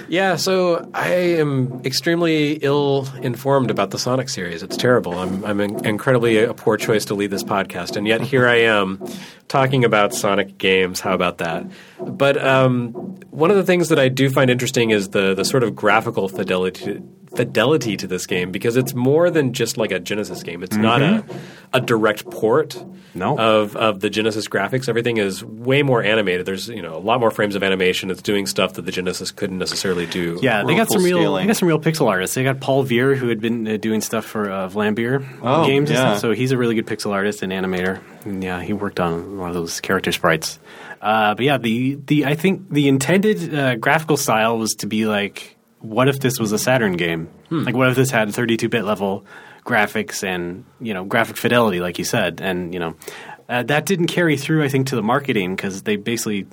Speaker 3: Yeah, so I am extremely ill informed about the Sonic series. It's terrible. I'm, I'm in- incredibly a poor choice to lead this podcast, and yet here I am talking about Sonic games. How about that? But um, one of the things that I do find interesting is the the sort of graphical fidelity fidelity to this game because it's more than just like a Genesis game. It's not a a direct port
Speaker 5: Mm-hmm. No.
Speaker 3: of of the Genesis graphics. Everything is way more animated. There's you know a lot more frames of animation. It's doing stuff that the Genesis couldn't necessarily do.
Speaker 5: Yeah, they got some real,
Speaker 4: scaling.
Speaker 5: they got some real pixel artists. They got Paul Veer, who had been uh, doing stuff for uh, Vlambeer
Speaker 4: Oh,
Speaker 5: games, and
Speaker 4: yeah.
Speaker 5: So he's a really good pixel artist and animator. And yeah, he worked on a lot of those character sprites. Uh, but yeah, the the I think the intended uh, graphical style was to be like, what if this was a Saturn game? Like, what if this had 32-bit level graphics and you know graphic fidelity, like you said, and you know. Uh, that didn't carry through, I think, to the marketing because they basically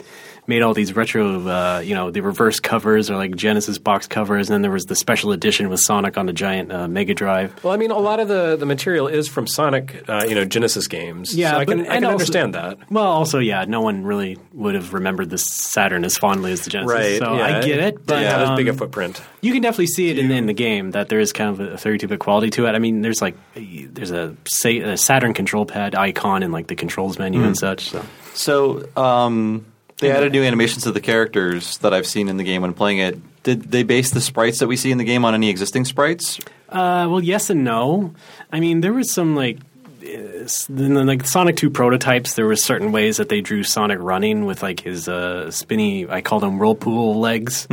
Speaker 5: made all these retro, uh, you know, the reverse covers or like Genesis box covers, and then there was the special edition with Sonic on a giant uh, Mega Drive.
Speaker 3: Well, I mean, a lot of the, the material is from Sonic, uh, you know, Genesis games.
Speaker 5: Yeah,
Speaker 3: so I
Speaker 5: but-
Speaker 3: can, I can
Speaker 5: also-
Speaker 3: understand that.
Speaker 5: Well, also, yeah, no one really would have remembered the Saturn as fondly as the Genesis.
Speaker 3: Right.
Speaker 5: So
Speaker 3: yeah.
Speaker 5: I get it, but
Speaker 3: yeah, as big a
Speaker 5: um,
Speaker 3: footprint.
Speaker 5: you can definitely see it in, in the game that there is kind of a 32-bit quality to it. I mean, there's like there's a, a Saturn control pad icon in like the controls menu
Speaker 3: Hmm.
Speaker 5: and such. So
Speaker 4: So um, they added new animations to the characters that I've seen in the game when playing it. Did they base the sprites that we see in the game on any existing sprites?
Speaker 5: Uh, well, yes and no. I mean, there was some like uh, in the like Sonic Two prototypes. There were certain ways that they drew Sonic running with like his uh, spinny. I call them whirlpool legs.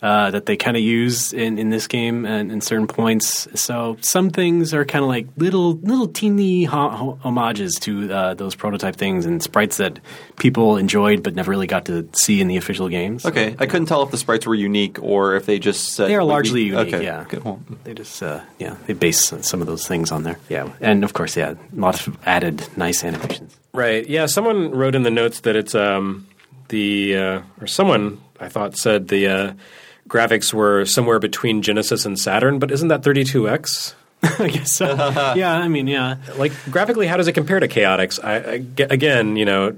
Speaker 5: Uh, that they kind of use in, in this game and in certain points. So some things are kind of like little little teeny ho- ho- homages to uh, those prototype things and sprites that people enjoyed but never really got to see in the official games.
Speaker 4: Okay, I couldn't tell if the sprites were unique or if they just said
Speaker 5: They are largely unique.
Speaker 4: Okay,
Speaker 5: Yeah,
Speaker 4: good. Well,
Speaker 5: they just uh, yeah they base some of those things on there. Yeah, and of course, yeah, lots of added nice animations.
Speaker 3: Right. Yeah. Someone wrote in the notes that it's um, the uh, or someone I thought said the uh, graphics were somewhere between Genesis and Saturn, but isn't that 32x?
Speaker 5: I guess so. yeah, I mean, yeah,
Speaker 3: Like graphically, how does it compare to Chaotix? I, I again, you know,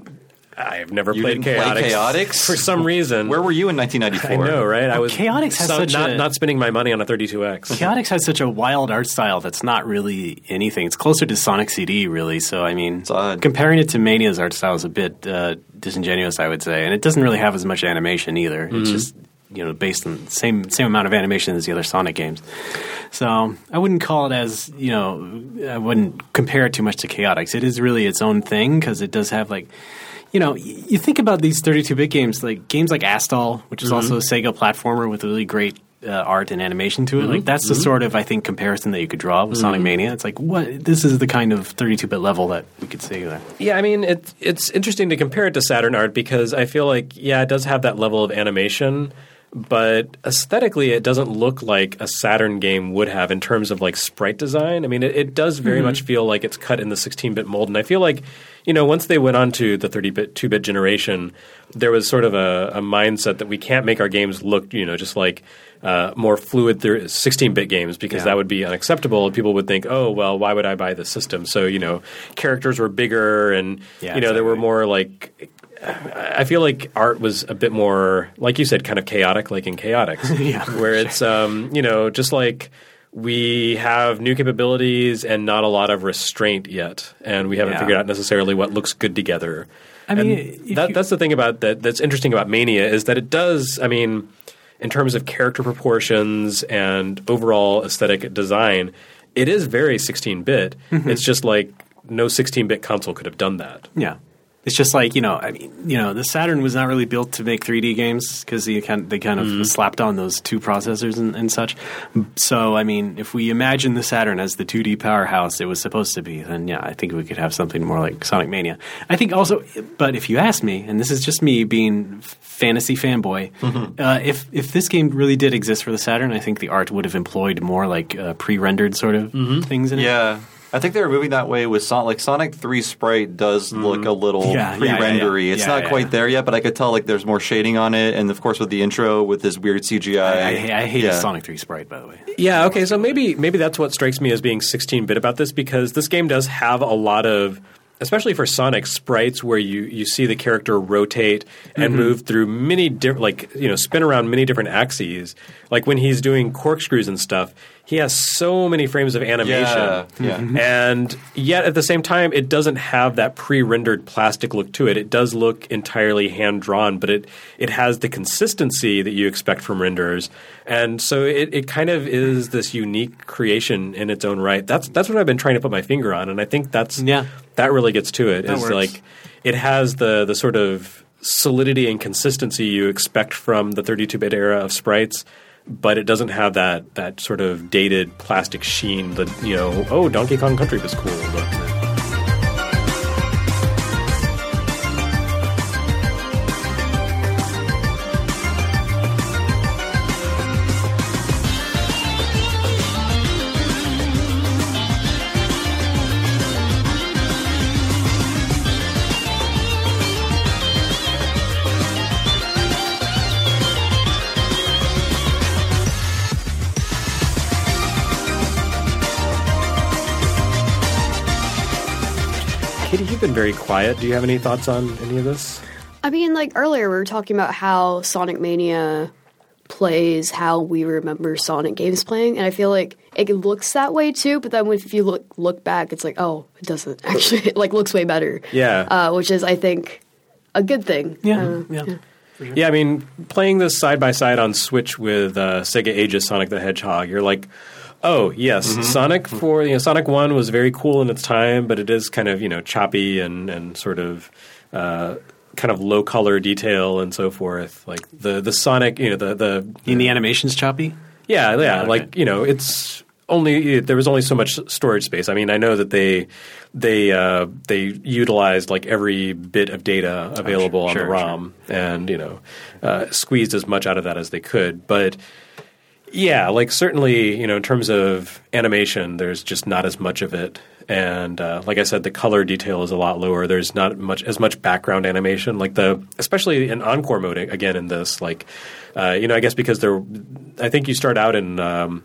Speaker 3: I've never
Speaker 4: You
Speaker 3: played
Speaker 4: didn't play
Speaker 3: Chaotix
Speaker 4: Chaotix?
Speaker 3: for some reason.
Speaker 4: where were you in
Speaker 3: I
Speaker 4: 1994?
Speaker 3: know, right? I was
Speaker 5: Chaotix has
Speaker 3: so-
Speaker 5: such
Speaker 3: not
Speaker 5: a-
Speaker 3: not spending my money on a 32x.
Speaker 5: Chaotix has such a wild art style that's not really anything. It's closer to Sonic CD, really. So, I mean,
Speaker 4: odd.
Speaker 5: comparing it to Mania's art style is a bit uh, disingenuous, I would say, and it doesn't really have as much animation either.
Speaker 3: Mm-hmm.
Speaker 5: It's just you know based on the same same amount of animation as the other Sonic games. So I wouldn't call it as you know I wouldn't compare it too much to Chaotix. It is really its own thing because it does have like you know, y- you think about these 32-bit games, like games like Astal, which is also a mm-hmm. Sega platformer with really great uh, art and animation to it. Like mm-hmm. that's the mm-hmm. sort of I think comparison that you could draw with Sonic Mania. It's like what this is the kind of 32-bit level that we could see there.
Speaker 3: Yeah, I mean, it, it's interesting to compare it to Saturn art because I feel like, yeah, it does have that level of animation, but aesthetically, it doesn't look like a Saturn game would have in terms of like sprite design. I mean, it, it does very much feel like it's cut in the 16 bit mold. And I feel like, you know, once they went on to the 30 bit, 2 bit generation, there was sort of a, a mindset that we can't make our games look, you know, just like uh, more fluid 16 bit games because
Speaker 5: Yeah.
Speaker 3: that would be unacceptable. People would think, oh, well, why would I buy this system? So, you know, characters were bigger and,
Speaker 5: Yeah,
Speaker 3: you know, there were more like I feel like art was a bit more, like you said, kind of chaotic, like in Chaotix,
Speaker 5: Yeah,
Speaker 3: where it's, um, you know, just like we have new capabilities and not a lot of restraint yet, and we haven't
Speaker 5: Yeah.
Speaker 3: figured out necessarily what looks good together.
Speaker 5: I mean,
Speaker 3: that,
Speaker 5: you-
Speaker 3: that's the thing about that. That's interesting about Mania is that it does. I mean, in terms of character proportions and overall aesthetic design, it is very 16-bit.
Speaker 5: Mm-hmm.
Speaker 3: It's just like no 16-bit console could have done that.
Speaker 5: Yeah. It's just like you know, I mean, you know, the Saturn was not really built to make 3D games because they kind they kind of
Speaker 3: Mm-hmm.
Speaker 5: slapped on those two processors and, and such. So, I mean, if we imagine the Saturn as the 2D powerhouse it was supposed to be, then yeah, I think we could have something more like Sonic Mania. I think also, but if you ask me, and this is just me being fantasy fanboy,
Speaker 3: Mm-hmm.
Speaker 5: uh, if if this game really did exist for the Saturn, I think the art would have employed more like uh, pre-rendered sort of
Speaker 3: Mm-hmm.
Speaker 5: things in it.
Speaker 4: Yeah. I think they were moving that way with Sonic. Like Sonic 3 sprite does look a little
Speaker 5: Mm-hmm. Yeah, yeah, yeah,
Speaker 4: pre-rendery.
Speaker 5: yeah.
Speaker 4: It's
Speaker 5: Yeah,
Speaker 4: not
Speaker 5: yeah,
Speaker 4: quite there yet, but I could tell like there's more shading on it, and of course with the intro with this weird CGI.
Speaker 5: I, I, I hate
Speaker 4: yeah.
Speaker 5: Sonic 3 sprite, by the way.
Speaker 3: Yeah, okay, so maybe maybe that's what strikes me as being 16-bit about this because this game does have a lot of especially for Sonic sprites, where you, you see the character rotate and move through many different, like you know, spin around many different axes. Like when he's doing corkscrews and stuff, he has so many frames of animation.
Speaker 4: Yeah, yeah. Mm-hmm.
Speaker 3: And yet at the same time, it doesn't have that pre-rendered plastic look to it. It does look entirely hand drawn, but it it has the consistency that you expect from renderers. And so it, it kind of is this unique creation in its own right. That's that's what I've been trying to put my finger on, and I think that's
Speaker 5: Yeah.
Speaker 3: that really gets to it.
Speaker 5: That
Speaker 3: Is
Speaker 5: works.
Speaker 3: like it has the the sort of solidity and consistency you expect from the 32-bit era of sprites. But it doesn't have that that sort of dated plastic sheen. That you know, oh, Donkey Kong Country was cool. Look. You've been very quiet. Do you have any thoughts on any of this?
Speaker 6: I mean, like earlier, we were talking about how Sonic Mania plays how we remember Sonic games playing, and I feel like it looks that way too. But then if you look look back, it's like, oh, it doesn't actually. It like looks way better.
Speaker 3: Yeah.
Speaker 6: uh, which is I think a good thing.
Speaker 5: Yeah,
Speaker 6: Uh,
Speaker 5: yeah.
Speaker 3: Yeah, I mean, playing this side by side on Switch with uh, Sega Ages Sonic the Hedgehog, you're like, oh yes, Sonic for you know Sonic One was very cool in its time, but it is kind of you know choppy and and sort of. Uh, kind of low color detail and so forth like the the sonic you know the the
Speaker 5: In the animation's choppy.
Speaker 3: Yeah, yeah.
Speaker 5: okay.
Speaker 3: Like you know, it's only there was only so much storage space. I mean, I know that they they uh, they utilized like every bit of data available on
Speaker 5: sure,
Speaker 3: the ROM, and you know, uh, squeezed as much out of that as they could. But yeah, like certainly, you know, in terms of animation, there's just not as much of it. And uh, like I said, the color detail is a lot lower. There's not much as much background animation, like the especially in encore mode. Again, in this, like uh, you know, I guess because there, I think you start out in um,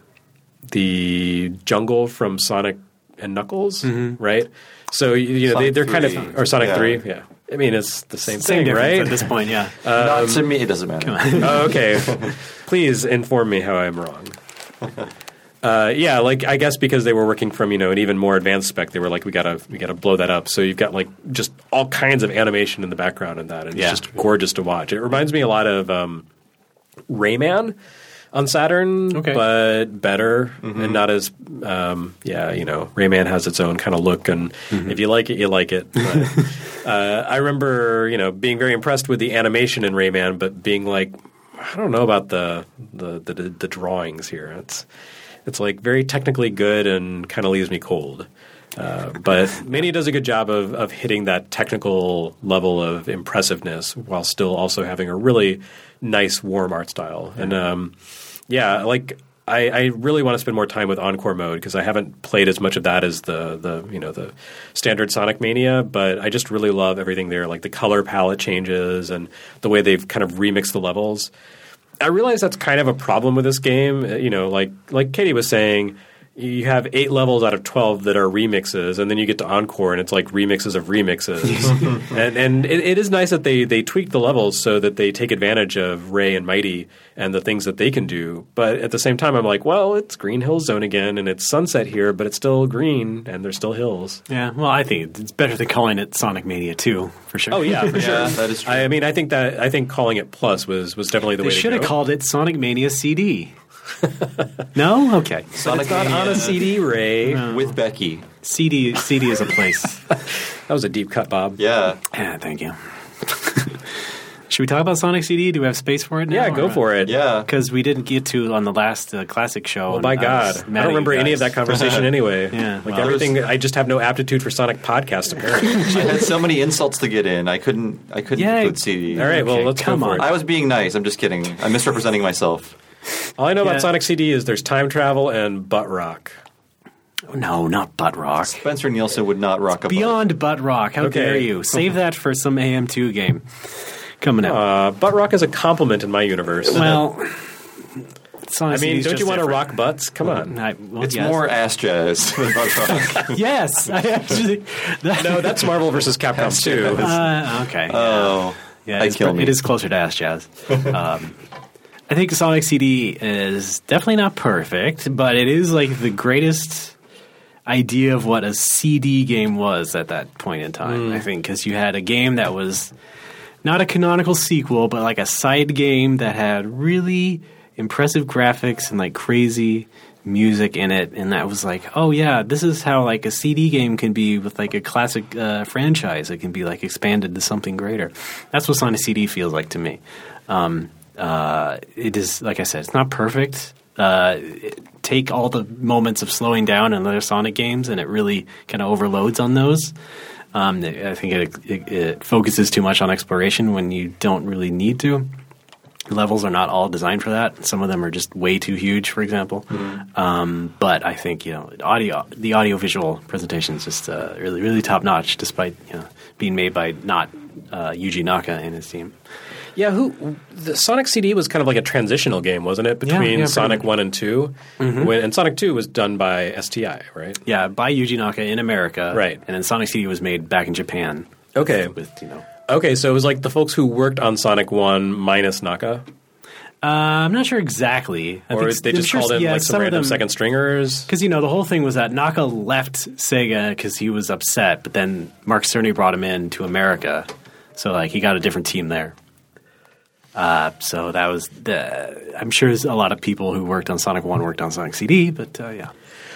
Speaker 3: the jungle from Sonic and Knuckles, right? So you, you know they,
Speaker 4: Sonic
Speaker 3: they're kind of or Sonic
Speaker 4: Yeah.
Speaker 3: Three, yeah. I mean, it's the same,
Speaker 5: Same
Speaker 3: thing, right?
Speaker 5: at this point. Yeah.
Speaker 4: Not to me, it doesn't matter.
Speaker 3: oh, okay. Please inform me how I'm wrong. Uh, yeah, like I guess because they were working from you know an even more advanced spec, they were like, we gotta we gotta blow that up. So you've got like just all kinds of animation in the background in that, and
Speaker 5: Yeah.
Speaker 3: it's just gorgeous to watch. It reminds me a lot of um, Rayman on Saturn,
Speaker 5: Okay.
Speaker 3: but better and not as um, yeah. You know, Rayman has its own kind of look, and if you like it, you like it. But, uh, I remember you know being very impressed with the animation in Rayman, but being like, I don't know about the the the, the drawings here. It's it's like very technically good and kind of leaves me cold. Uh, but Mania does a good job of, of hitting that technical level of impressiveness while still also having a really nice, warm art style. And um, yeah, like I, I really want to spend more time with Encore mode because I haven't played as much of that as the the you know the standard Sonic Mania. But I just really love everything there, like the color palette changes and the way they've kind of remixed the levels. I realize that's kind of a problem with this game. You know, like like Caty was saying, you have eight levels out of twelve that are remixes, and then you get to Encore, and it's like remixes of remixes. and and it, it is nice that they they tweak the levels so that they take advantage of Ray and Mighty and the things that they can do. But at the same time, I'm like, well, it's Green Hill Zone again, and it's sunset here, but it's still green, and there's still hills.
Speaker 5: Yeah. Well, I think it's better than calling it Sonic Mania 2 for sure.
Speaker 3: Oh yeah, for sure.
Speaker 4: Yeah, that is true.
Speaker 3: I, I mean, I think that I think calling it Plus was was definitely the
Speaker 5: They
Speaker 3: way to
Speaker 5: should have called it Sonic Mania CD. No? Okay.
Speaker 4: Sonic
Speaker 3: It's not on a CD, Ray.
Speaker 4: with Becky.
Speaker 5: CD CD is a place.
Speaker 3: That was a deep cut, Bob.
Speaker 4: Yeah.
Speaker 5: yeah, thank you. Should we talk about Sonic CD? Do we have space for it now?
Speaker 3: Yeah, go for it.
Speaker 4: Yeah.
Speaker 5: Because we didn't get to on the last uh, classic show.
Speaker 3: Oh
Speaker 5: and
Speaker 3: my
Speaker 5: I
Speaker 3: God,
Speaker 5: was
Speaker 3: I don't remember any of that conversation anyway.
Speaker 5: Yeah,
Speaker 3: like
Speaker 5: well,
Speaker 3: everything. I just have no aptitude for Sonic podcasts. Apparently.
Speaker 4: I had so many insults to get in. I couldn't. I couldn't
Speaker 5: Yeah.
Speaker 4: include CD.
Speaker 3: All right, well, let's
Speaker 5: come
Speaker 3: go for
Speaker 5: on.
Speaker 3: it.
Speaker 4: I was being nice. I'm just kidding. I'm misrepresenting myself.
Speaker 3: All I know
Speaker 5: Yeah.
Speaker 3: about Sonic CD is there's time travel and butt rock.
Speaker 5: No, not Butt Rock.
Speaker 4: Spencer Nielsen would not rock a butt.
Speaker 5: Beyond Butt Rock. How
Speaker 3: Okay.
Speaker 5: dare you? Save that for some AM2 game coming out.
Speaker 3: Uh, butt rock is a compliment in my universe.
Speaker 5: well, Sonic
Speaker 3: I mean,
Speaker 5: CD
Speaker 3: don't
Speaker 5: just
Speaker 3: you want to
Speaker 5: different.
Speaker 3: rock butts? Come on.
Speaker 5: I- well,
Speaker 4: It's
Speaker 5: yes.
Speaker 4: more ass jazz. than hard rock.
Speaker 5: Yes, I actually. That,
Speaker 3: No, that's Marvel versus Capcom 2.
Speaker 5: Uh, okay.
Speaker 4: oh,
Speaker 5: Yeah,
Speaker 4: I
Speaker 5: it's,
Speaker 4: kill me.
Speaker 5: it is closer to ass jazz. Um, I think Sonic CD is definitely not perfect, but it is like the greatest idea of what a CD game was at that point in time. I think because you had a game that was not a canonical sequel, but like a side game that had really impressive graphics and like crazy music in it and that was like oh yeah this is how like a cd game can be with like a classic uh, franchise. It can be like expanded to something greater. That's what sonic cd feels like to me. Um, uh, it is like i said it's not perfect uh, it- take all the moments of slowing down in other sonic games and it really kind of overloads on those um, I think it, it, it focuses too much on exploration when you don't really need to. Levels are not all designed for that. Some of them are just way too huge, for example. Um, but I think you know, audio, the audio-visual presentation is just uh, really, really top notch, despite you know, being made by not uh, Yuji Naka and his team.
Speaker 3: Yeah, who the Sonic CD was kind of like a transitional game, wasn't it, between
Speaker 5: yeah, pretty
Speaker 3: Sonic. One and 2 When, and Sonic Two was done by STI, right?
Speaker 5: Yeah, by Yuji Naka in America,
Speaker 3: Right.
Speaker 5: And then Sonic CD was made back in Japan.
Speaker 3: Okay,
Speaker 5: With you know,
Speaker 3: okay, so it was like the folks who worked on Sonic One minus Naka,
Speaker 5: uh, I'm not sure exactly. I
Speaker 3: or
Speaker 5: think
Speaker 3: they just
Speaker 5: sure-
Speaker 3: called in
Speaker 5: yeah,
Speaker 3: like some
Speaker 5: of
Speaker 3: random
Speaker 5: them-
Speaker 3: second stringers.
Speaker 5: Because you know the whole thing was that Naka left Sega because he was upset, but then Mark Cerny brought him in to America, so like he got a different team there. Uh, so that was the. I'm sure there's a lot of people who worked on Sonic One worked on Sonic CD, but uh, yeah,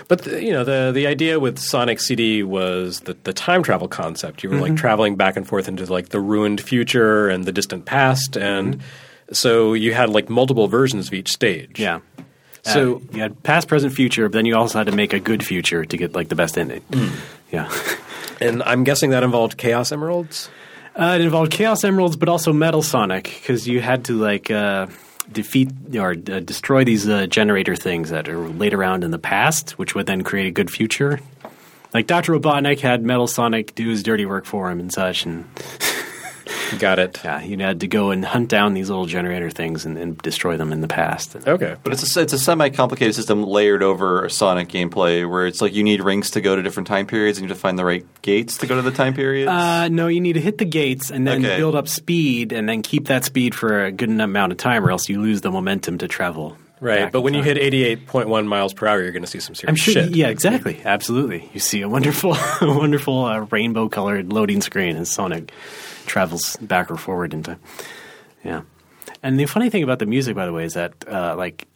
Speaker 3: But the, you know the the idea with Sonic CD was the the time travel concept. You were
Speaker 5: Mm-hmm.
Speaker 3: like traveling back and forth into like the ruined future and the distant past, and
Speaker 5: Mm-hmm.
Speaker 3: so you had like multiple versions of each stage.
Speaker 5: yeah.
Speaker 3: So-
Speaker 5: Uh, you had past, present, future, but then you also had to make a good future to get like the best ending. Yeah.
Speaker 3: and I'm guessing that involved Chaos Emeralds.
Speaker 5: Uh, it involved Chaos Emeralds, but also Metal Sonic because you had to like uh, defeat or uh, destroy these uh, generator things that are laid around in the past, which would then create a good future. Like Doctor Robotnik had Metal Sonic do his dirty work for him and such, and
Speaker 3: Got it.
Speaker 5: yeah, you had to go and hunt down these little generator things and, and destroy them in the past.
Speaker 3: Okay,
Speaker 4: But it's a, it's a semi-complicated system layered over a Sonic gameplay, where it's like you need rings to go to different time periods, and you have to find the right gates to go to the time periods.
Speaker 5: Uh, no, you need to hit the gates and then
Speaker 4: Okay.
Speaker 5: build up speed, and then keep that speed for a good amount of time, or else you lose the momentum to travel.
Speaker 3: Right. But when you hit 88.1 miles per hour, you're going to see some serious
Speaker 5: I'm sure.
Speaker 3: shit.
Speaker 5: Yeah, exactly. Absolutely. You see a wonderful, wonderful uh, rainbow-colored loading screen as Sonic travels back or forward in time. Yeah. And the funny thing about the music, by the way, is that uh, like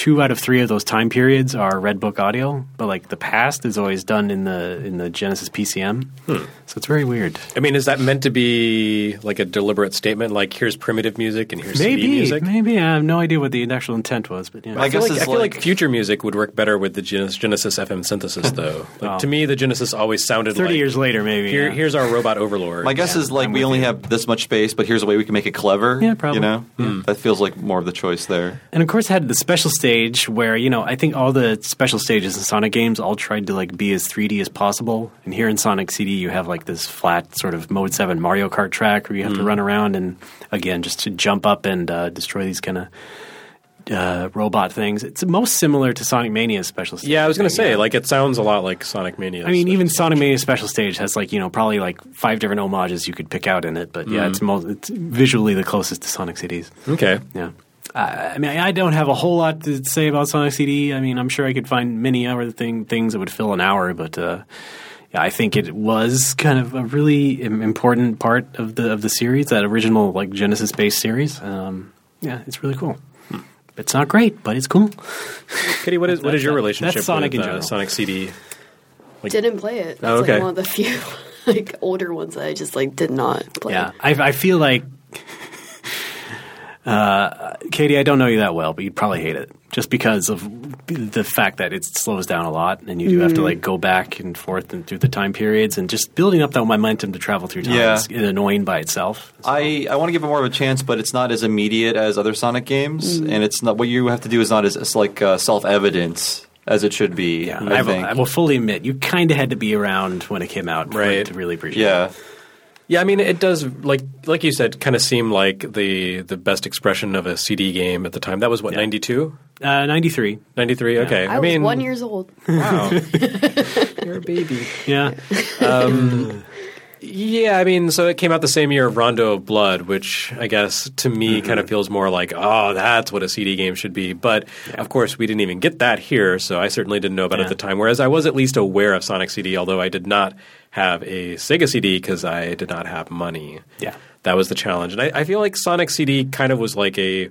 Speaker 5: two out of three of those time periods are Red Book audio, but like the past is always done in the in the Genesis PCM.
Speaker 3: Hmm.
Speaker 5: So it's very weird.
Speaker 3: I mean, is that meant to be like a deliberate statement? Like, here's primitive music and here's CD
Speaker 5: Maybe,
Speaker 3: music.
Speaker 5: maybe I have no idea what the actual intent was, but yeah.
Speaker 4: I
Speaker 3: I feel,
Speaker 4: guess
Speaker 3: like,
Speaker 4: it's
Speaker 3: I feel like,
Speaker 4: like-
Speaker 3: future music would work better with the Genesis, Genesis FM synthesis, though. Like,
Speaker 5: Oh.
Speaker 3: To me, the Genesis always sounded
Speaker 5: Thirty
Speaker 3: like
Speaker 5: years later, maybe.
Speaker 3: Here,
Speaker 5: yeah.
Speaker 3: here's our robot overlord.
Speaker 4: My guess
Speaker 5: yeah,
Speaker 4: is like
Speaker 5: I'm
Speaker 4: we only
Speaker 5: you.
Speaker 4: have this much space, but here's a way we can make it clever.
Speaker 5: Yeah, probably.
Speaker 4: You know, that feels like more of the choice there.
Speaker 5: And of course, had the special stage where you know I think all the special stages in Sonic games all tried to like be as 3D as possible. And here in Sonic CD, you have like this flat sort of Mode Seven Mario Kart track where you have to run around and again just to jump up and uh, destroy these kind of uh, robot things. It's most similar to Sonic Mania's special stage.
Speaker 3: yeah, I was going to say,
Speaker 5: yeah.
Speaker 3: like, it sounds a lot like Sonic Mania.
Speaker 5: I mean, even Sonic Mania Special Stage has like you know probably like five different homages you could pick out in it. But yeah, it's most it's visually the closest to Sonic CDs.
Speaker 3: Okay.
Speaker 5: Yeah. I mean, I don't have a whole lot to say about Sonic CD. I mean, I'm sure I could find many other thing, things that would fill an hour, but uh, yeah, I think it was kind of a really important part of the of the series, that original like Genesis based series. Um, yeah, it's really cool. It's not great, but it's cool.
Speaker 3: Kitty, what is what is your
Speaker 5: That's-
Speaker 3: relationship
Speaker 5: that's Sonic
Speaker 3: with
Speaker 5: in
Speaker 3: uh. Sonic CD?
Speaker 6: Didn't play it. That's
Speaker 3: Oh, okay.
Speaker 6: like one of the few like older ones that I just like did not play.
Speaker 5: Yeah, I, I feel like, uh, Caty, I don't know you that well, but you'd probably hate it just because of the fact that it slows down a lot, and you do have to like go back and forth and through the time periods, and just building up that momentum to travel through time
Speaker 4: Yeah.
Speaker 5: is annoying by itself.
Speaker 4: I, I want to give it more of a chance, but it's not as immediate as other Sonic games, and it's not what you have to do is not as, as like uh, self evident as it should be.
Speaker 5: Yeah,
Speaker 4: I,
Speaker 5: I, will,
Speaker 4: think.
Speaker 5: I will fully admit you kind of had to be around when it came out
Speaker 3: Right.
Speaker 5: to really appreciate.
Speaker 4: yeah.
Speaker 5: it.
Speaker 3: Yeah, I mean, it does like like you said, kind of seem like the the best expression of a CD game at the time. That was what 92?
Speaker 5: Uh, 93.
Speaker 3: 93? Okay,
Speaker 6: I,
Speaker 3: I,
Speaker 6: was
Speaker 3: mean,
Speaker 6: one years old.
Speaker 3: Wow, you're a baby.
Speaker 5: Yeah.
Speaker 3: Yeah, I mean, so it came out the same year of Rondo of Blood, which I guess to me
Speaker 5: Mm-hmm.
Speaker 3: kind of feels more like, oh, that's what a CD game should be. But of course, we didn't even get that here, so I certainly didn't know about it at the time. Whereas I was at least aware of Sonic CD, although I did not have a Sega CD because I did not have money.
Speaker 5: Yeah.
Speaker 3: That was the challenge. And I, I feel like Sonic CD kind of was like a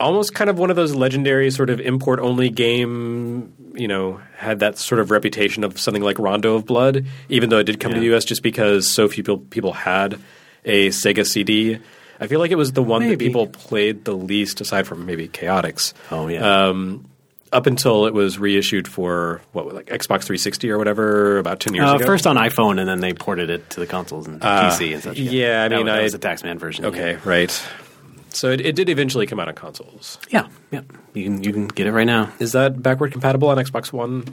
Speaker 3: almost kind of one of those legendary sort of import only game, you know, had that sort of reputation of something like Rondo of Blood, even though it did come to the US just because so few people, people had a Sega CD. I feel like it was the one that people played the least, aside from maybe Chaotix,
Speaker 5: Oh, yeah.
Speaker 3: um, up until it was reissued for what, like Xbox 360 or whatever, about ten years
Speaker 5: Uh,
Speaker 3: ago.
Speaker 5: first on iPhone, and then they ported it to the consoles and PC and such.
Speaker 3: yeah, I
Speaker 5: That
Speaker 3: mean,
Speaker 5: was, that
Speaker 3: I-
Speaker 5: was the Taxman version.
Speaker 3: okay, right. So it, it did eventually come out on consoles.
Speaker 5: Yeah, yeah. You can you can get it right now.
Speaker 3: Is that backward compatible on Xbox One?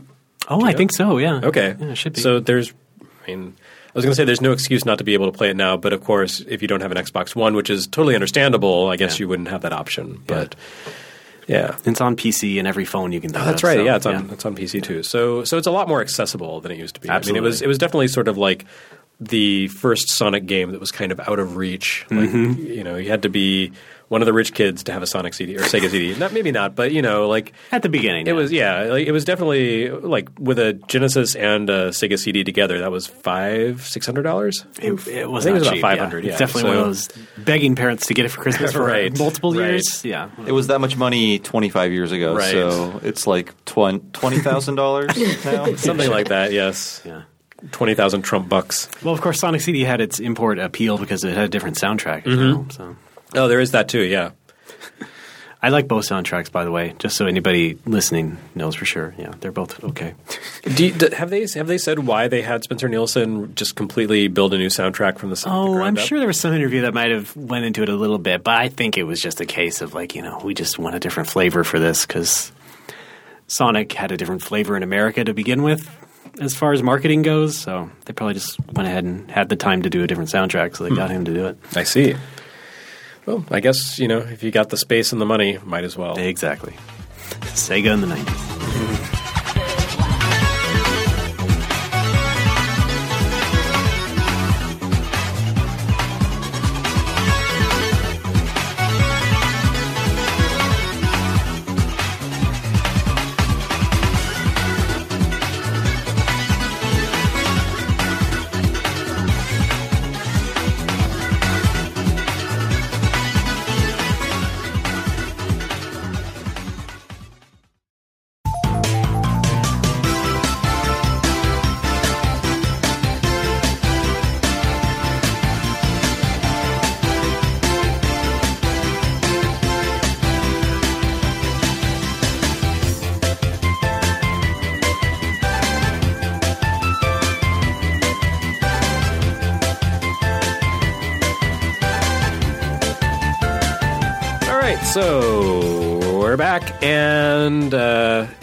Speaker 5: Oh, I think so. Yeah.
Speaker 3: Okay.
Speaker 5: Yeah, it should be.
Speaker 3: So there's, I mean, I was going to say there's no excuse not to be able to play it now, but of course, if you don't have an Xbox One, which is totally understandable, I guess
Speaker 5: Yeah.
Speaker 3: you wouldn't have that option. But yeah.
Speaker 5: it's on PC and every phone you can.
Speaker 3: Oh,
Speaker 5: download,
Speaker 3: that's right.
Speaker 5: so,
Speaker 3: yeah, it's on it's on PC too. So so it's a lot more accessible than it used to be. I mean, it was it was definitely sort of like the first Sonic game that was kind of out of reach. Like
Speaker 5: Mm-hmm.
Speaker 3: you know, you had to be one of the rich kids to have a Sonic CD or Sega CD. Not maybe not, but you know, like
Speaker 5: At the beginning,
Speaker 3: it
Speaker 5: yeah.
Speaker 3: was yeah, like, it was definitely like with a Genesis and a Sega CD together. That was five six hundred dollars.
Speaker 5: It, it was
Speaker 3: I think it
Speaker 5: not
Speaker 3: was about 500,
Speaker 5: Yeah.
Speaker 3: yeah.
Speaker 5: It's definitely one
Speaker 3: So-
Speaker 5: of those begging parents to get it for Christmas for
Speaker 3: Right,
Speaker 5: multiple
Speaker 3: right.
Speaker 5: years. Yeah.
Speaker 4: It was that much money 25 years ago,
Speaker 3: Right.
Speaker 4: so it's like twen- $20,000 now.
Speaker 3: Something like that, yes.
Speaker 5: Yeah.
Speaker 3: Twenty thousand Trump bucks.
Speaker 5: Well, of course, Sonic CD had its import appeal because it had a different soundtrack as
Speaker 3: Mm-hmm.
Speaker 5: well. So
Speaker 3: Oh, there is that too. Yeah.
Speaker 5: I like both soundtracks, by the way, just so anybody listening knows for sure. Yeah, they're both okay.
Speaker 3: Do you, d have they have they said why they had Spencer Nielsen just completely build a new soundtrack from the, the
Speaker 5: Oh,
Speaker 3: ground
Speaker 5: I'm
Speaker 3: up?
Speaker 5: sure there was some interview that might have went into it a little bit, but I think it was just a case of like, you know, we just want a different flavor for this because Sonic had a different flavor in America to begin with, as far as marketing goes. So they probably just went ahead and had the time to do a different soundtrack, so they got hmm. him to do it.
Speaker 3: I see. Well, I guess you know if you got the space and the money, might as well.
Speaker 5: Exactly. Sega in the 90s.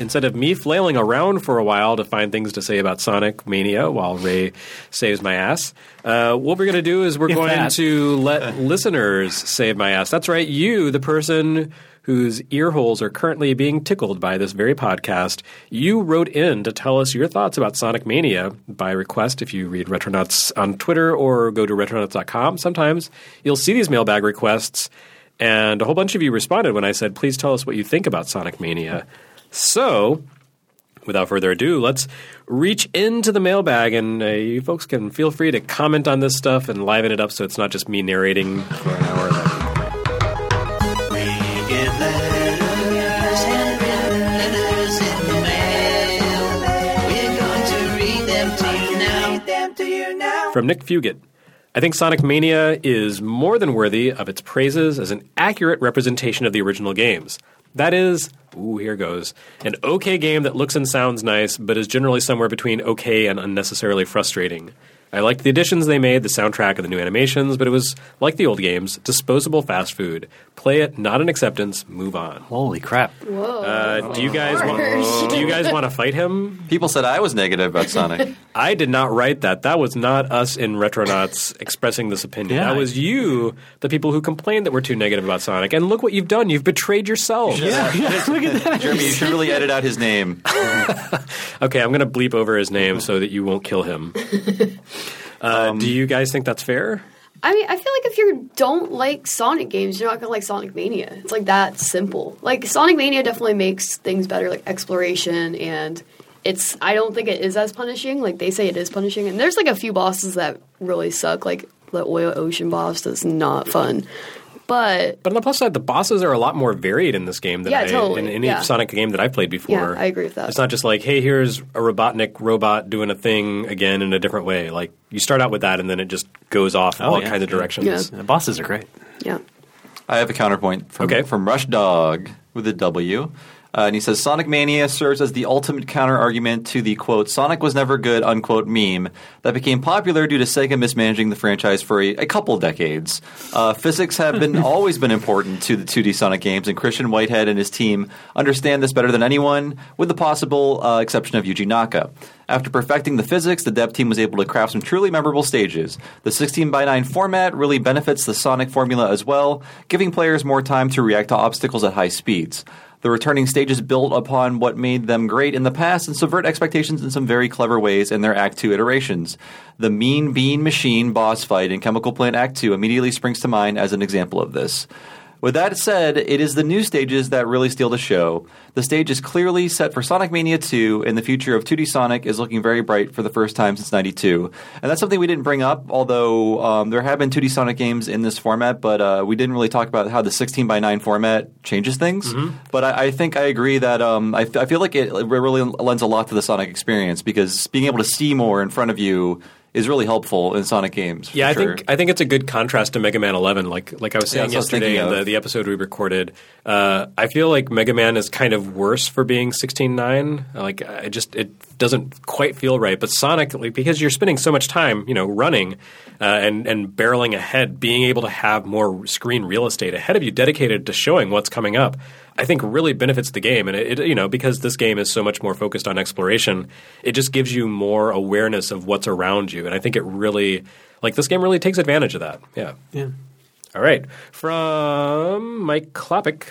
Speaker 3: Instead of me flailing around for a while to find things to say about Sonic Mania while Ray saves my ass, uh, what we're going to do is we're
Speaker 5: If
Speaker 3: going
Speaker 5: that.
Speaker 3: to let listeners save my ass. That's right, you, the person whose ear holes are currently being tickled by this very podcast, you wrote in to tell us your thoughts about Sonic Mania by request if you read Retronauts on Twitter or go to retronauts.com. Sometimes you'll see these mailbag requests, and a whole bunch of you responded when I said, please tell us what you think about Sonic Mania. So, without further ado, let's reach into the mailbag, and uh, you folks can feel free to comment on this stuff and liven it up so it's not just me narrating for an hour. From Nick Fugit. I think Sonic Mania is more than worthy of its praises as an accurate representation of the original games. That is, ooh, here goes, an okay game that looks and sounds nice, but is generally somewhere between okay and unnecessarily frustrating. I liked the additions they made, the soundtrack, and the new animations, but it was like the old games, disposable fast food. Play it, not an acceptance. Move on.
Speaker 5: Holy crap!
Speaker 6: Whoa.
Speaker 3: Uh, do you guys want? Do you guys want to fight him?
Speaker 4: People said I was negative about Sonic.
Speaker 3: I did not write that. That was not us in Retronauts expressing this opinion.
Speaker 5: Yeah.
Speaker 3: That was you, the people who complained that we're too negative about Sonic. And look what you've done. You've betrayed yourselves.
Speaker 5: Yeah, yeah, look at that.
Speaker 4: Jeremy, you should really edit out his name.
Speaker 3: Okay, I'm going to bleep over his name so that you won't kill him. Uh, do you guys think that's fair?
Speaker 6: I mean, I feel like if you don't like Sonic games, you're not gonna like Sonic Mania. It's like that simple. Like Sonic Mania definitely makes things better, like exploration, and it's. I don't think it is as punishing. Like they say it is punishing, and there's like a few bosses that really suck. Like the Oil Ocean boss that's not fun, but
Speaker 3: But on the plus side, the bosses are a lot more varied in this game than
Speaker 6: Yeah,
Speaker 3: I,
Speaker 6: totally,
Speaker 3: in any
Speaker 6: yeah.
Speaker 3: Sonic game that I've played before.
Speaker 6: Yeah, I agree with that.
Speaker 3: It's not just like, hey, here's a Robotnik robot doing a thing again in a different way. Like you start out with that, and then it just goes off
Speaker 5: Oh,
Speaker 3: all
Speaker 5: yeah.
Speaker 3: kinds of directions.
Speaker 6: Yeah.
Speaker 5: The bosses are great.
Speaker 6: yeah.
Speaker 4: I have a counterpoint from,
Speaker 3: Okay.
Speaker 4: from Rush Dog with a W. Uh, and he says Sonic Mania serves as the ultimate counter argument to the quote Sonic was never good unquote meme that became popular due to Sega mismanaging the franchise for a, a couple decades. Uh, physics have been always been important to the 2D Sonic games, and Christian Whitehead and his team understand this better than anyone, with the possible uh, exception of Yuji Naka. After perfecting the physics, the dev team was able to craft some truly memorable stages. The 16 by 9 format really benefits the Sonic formula as well, giving players more time to react to obstacles at high speeds. The returning stages build upon what made them great in the past and subvert expectations in some very clever ways in their Act 2 iterations. The Mean Bean Machine boss fight in Chemical Plant Act 2 immediately springs to mind as an example of this. With that said, it is the new stages that really steal the show. The stage is clearly set for Sonic Mania 2, and the future of 2D Sonic is looking very bright for the first time since 92. And that's something we didn't bring up, although um, there have been 2D Sonic games in this format, but uh, we didn't really talk about how the 16 by 9 format changes things. But I, I think I agree that um, I, f- I feel like it really lends a lot to the Sonic experience because being able to see more in front of you is really helpful in Sonic games.
Speaker 3: Yeah, I
Speaker 4: sure.
Speaker 3: think I think it's a good contrast to Mega Man 11. Like like I was saying
Speaker 4: what I was
Speaker 3: yesterday in the, the episode we recorded. Uh, I feel like Mega Man is kind of worse for being 16.9. Like I just it doesn't quite feel right. But Sonic, like because you're spending so much time, you know, running uh, and and barreling ahead, being able to have more screen real estate ahead of you, dedicated to showing what's coming up. I think really benefits the game, and it, it you know because this game is so much more focused on exploration, it just gives you more awareness of what's around you, and I think it really like this game really takes advantage of that. Yeah.
Speaker 5: Yeah.
Speaker 3: All right. From Mike Kloppick.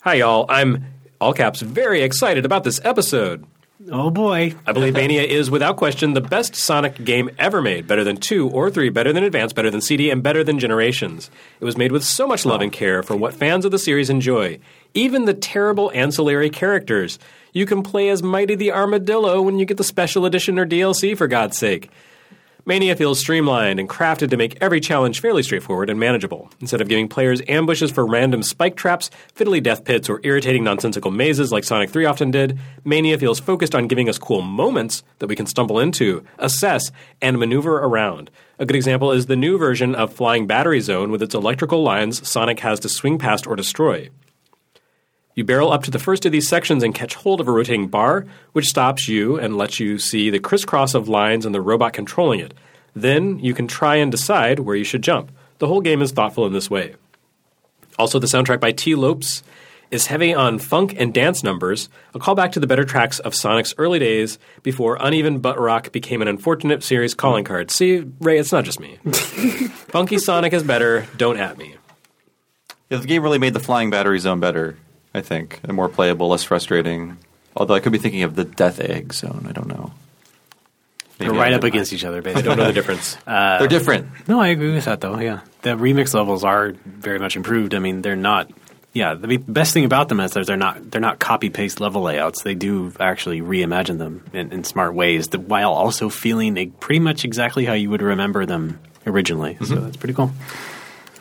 Speaker 3: Hi, y'all. I'm, all caps, very excited about this episode.
Speaker 5: Oh boy.
Speaker 3: I believe Mania is, without question, the best Sonic game ever made. Better than 2 or 3, better than Advance, better than CD, and better than Generations. It was made with so much love and care for what fans of the series enjoy. Even the terrible ancillary characters. You can play as Mighty the Armadillo when you get the special edition or DLC, for God's sake. Mania feels streamlined and crafted to make every challenge fairly straightforward and manageable. Instead of giving players ambushes for random spike traps, fiddly death pits, or irritating nonsensical mazes like Sonic 3 often did, Mania feels focused on giving us cool moments that we can stumble into, assess, and maneuver around. A good example is the new version of Flying Battery Zone with its electrical lines Sonic has to swing past or destroy. You barrel up to the first of these sections and catch hold of a rotating bar, which stops you and lets you see the crisscross of lines and the robot controlling it. Then you can try and decide where you should jump. The whole game is thoughtful in this way. Also, the soundtrack by T. Lopes is heavy on funk and dance numbers, a callback to the better tracks of Sonic's early days before uneven butt rock became an unfortunate series calling card. See, Ray, it's not just me. Funky Sonic is better, don't at me.
Speaker 4: Yeah, the game really made the flying battery zone better, I think, and more playable, less frustrating. Although I could be thinking of the death egg zone. I don't know.
Speaker 5: They're right up
Speaker 4: did.
Speaker 5: against each other, basically.
Speaker 3: I
Speaker 5: basically.
Speaker 3: don't know the difference.
Speaker 4: Uh, they're different.
Speaker 5: No, I agree with that though. Yeah, the remix levels are very much improved. I mean, they're not. Yeah, the best thing about them is that they're not they're not copy paste level layouts. They do actually reimagine them in, in smart ways, that, while also feeling a, pretty much exactly how you would remember them originally. So mm-hmm. that's pretty cool.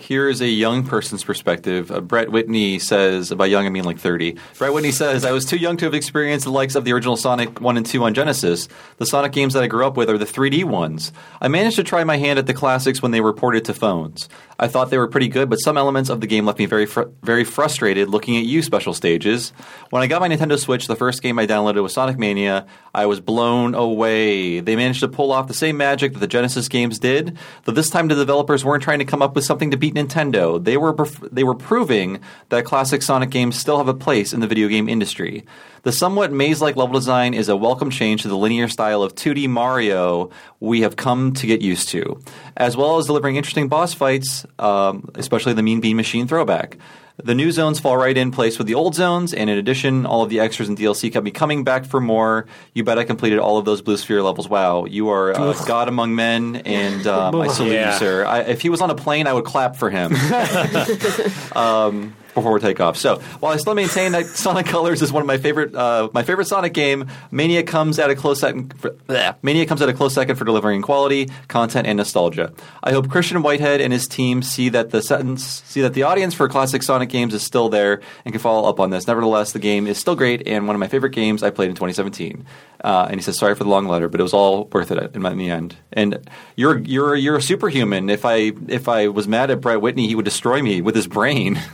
Speaker 4: Here's a young person's perspective. Uh, Brett Whitney says, by young I mean like 30. Brett Whitney says, I was too young to have experienced the likes of the original Sonic 1 and 2 on Genesis. The Sonic games that I grew up with are the 3D ones. I managed to try my hand at the classics when they were ported to phones. I thought they were pretty good, but some elements of the game left me very fr- very frustrated looking at you special stages. When I got my Nintendo Switch, the first game I downloaded was Sonic Mania. I was blown away. They managed to pull off the same magic that the Genesis games did, though this time the developers weren't trying to come up with something to beat Nintendo. They were perf- they were proving that classic Sonic games still have a place in the video game industry. The somewhat maze-like level design is a welcome change to the linear style of 2D Mario we have come to get used to, as well as delivering interesting boss fights, um, especially the Mean Bean Machine throwback. The new zones fall right in place with the old zones, and in addition, all of the extras and DLC kept me coming back for more. You bet I completed all of those Blue Sphere levels. Wow, you are uh, God among men, and um, I salute
Speaker 3: Yeah.
Speaker 4: you, sir. I, if he was on a plane, I would clap for him. um, before we take off. So while I still maintain that Sonic Colors is one of my favorite, uh, my favorite Sonic game, Mania comes at a close second. For, bleh. Mania comes at a close second for delivering quality, content, and nostalgia. I hope Christian Whitehead and his team see that the sentence, see that the audience for classic Sonic games is still there and can follow up on this. Nevertheless, the game is still great and one of my favorite games I played in 2017. Uh, and he says, "Sorry for the long letter, but it was all worth it in, my, in the end." And you're you're you're a superhuman. If I if I was mad at Brett Whitney, he would destroy me with his brain.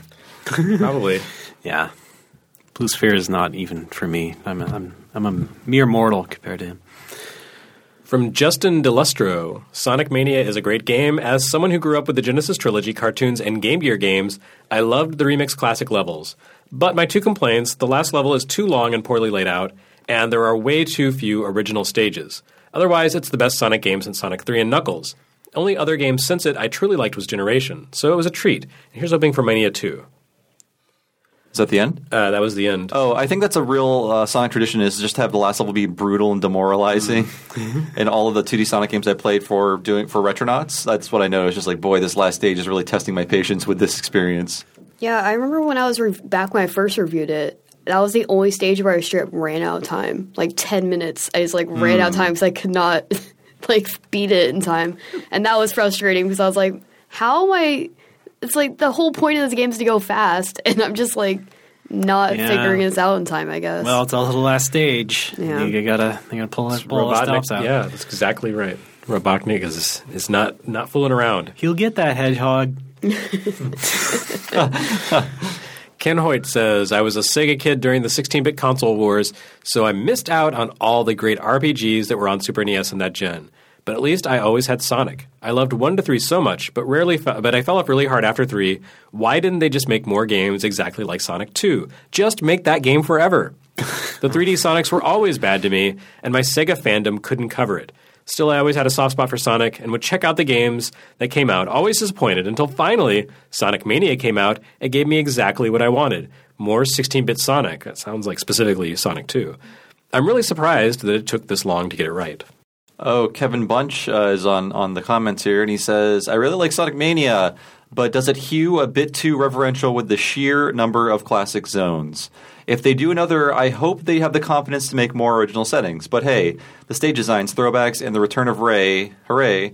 Speaker 3: Probably.
Speaker 5: Yeah. Blue Sphere is not even for me. I'm a, I'm, I'm a mere mortal compared to him.
Speaker 3: From Justin Delustro, Sonic Mania is a great game. As someone who grew up with the Genesis trilogy, cartoons, and Game Gear games, I loved the remix classic levels. But my two complaints the last level is too long and poorly laid out, and there are way too few original stages. Otherwise, it's the best Sonic game since Sonic 3 and Knuckles. Only other games since it I truly liked was Generation, so it was a treat. And here's hoping for Mania 2.
Speaker 4: Is that the end?
Speaker 3: Uh, that was the end.
Speaker 4: Oh, I think that's a real uh, Sonic tradition is just to have the last level be brutal and demoralizing.
Speaker 3: Mm-hmm.
Speaker 4: In all of the 2D Sonic games I played for doing for Retronauts, that's what I know. It's just like, boy, this last stage is really testing my patience with this experience.
Speaker 6: Yeah, I remember when I was re- back when I first reviewed it. That was the only stage where I straight up ran out of time. Like ten minutes, I just like ran out of time because I could not like beat it in time, and that was frustrating because I was like, "How am I?" It's like the whole point of this game is to go fast, and I'm just like not
Speaker 5: Yeah.
Speaker 6: figuring this out in time. I guess.
Speaker 5: Well, it's also the last stage.
Speaker 6: Yeah.
Speaker 5: You gotta, you gotta pull that pull the stops out.
Speaker 3: yeah, that's exactly right. Robotnik is, is not, not fooling around.
Speaker 5: He'll get that hedgehog.
Speaker 3: Ken Hoyt says, I was a Sega kid during the 16 bit console wars, so I missed out on all the great RPGs that were on Super NES in that gen. But at least I always had Sonic. I loved 1 to 3 so much, but rarely fe- but I fell off really hard after 3. Why didn't they just make more games exactly like Sonic 2? Just make that game forever. the 3D Sonics were always bad to me, and my Sega fandom couldn't cover it. Still, I always had a soft spot for Sonic and would check out the games that came out, always disappointed until finally Sonic Mania came out and gave me exactly what I wanted more 16 bit Sonic. That sounds like specifically Sonic 2. I'm really surprised that it took this long to get it right.
Speaker 4: Oh, Kevin Bunch uh, is on, on the comments here, and he says, I really like Sonic Mania, but does it hew a bit too reverential with the sheer number of classic zones? If they do another, I hope they have the confidence to make more original settings. But hey, the stage designs, throwbacks, and the return of Ray, hooray,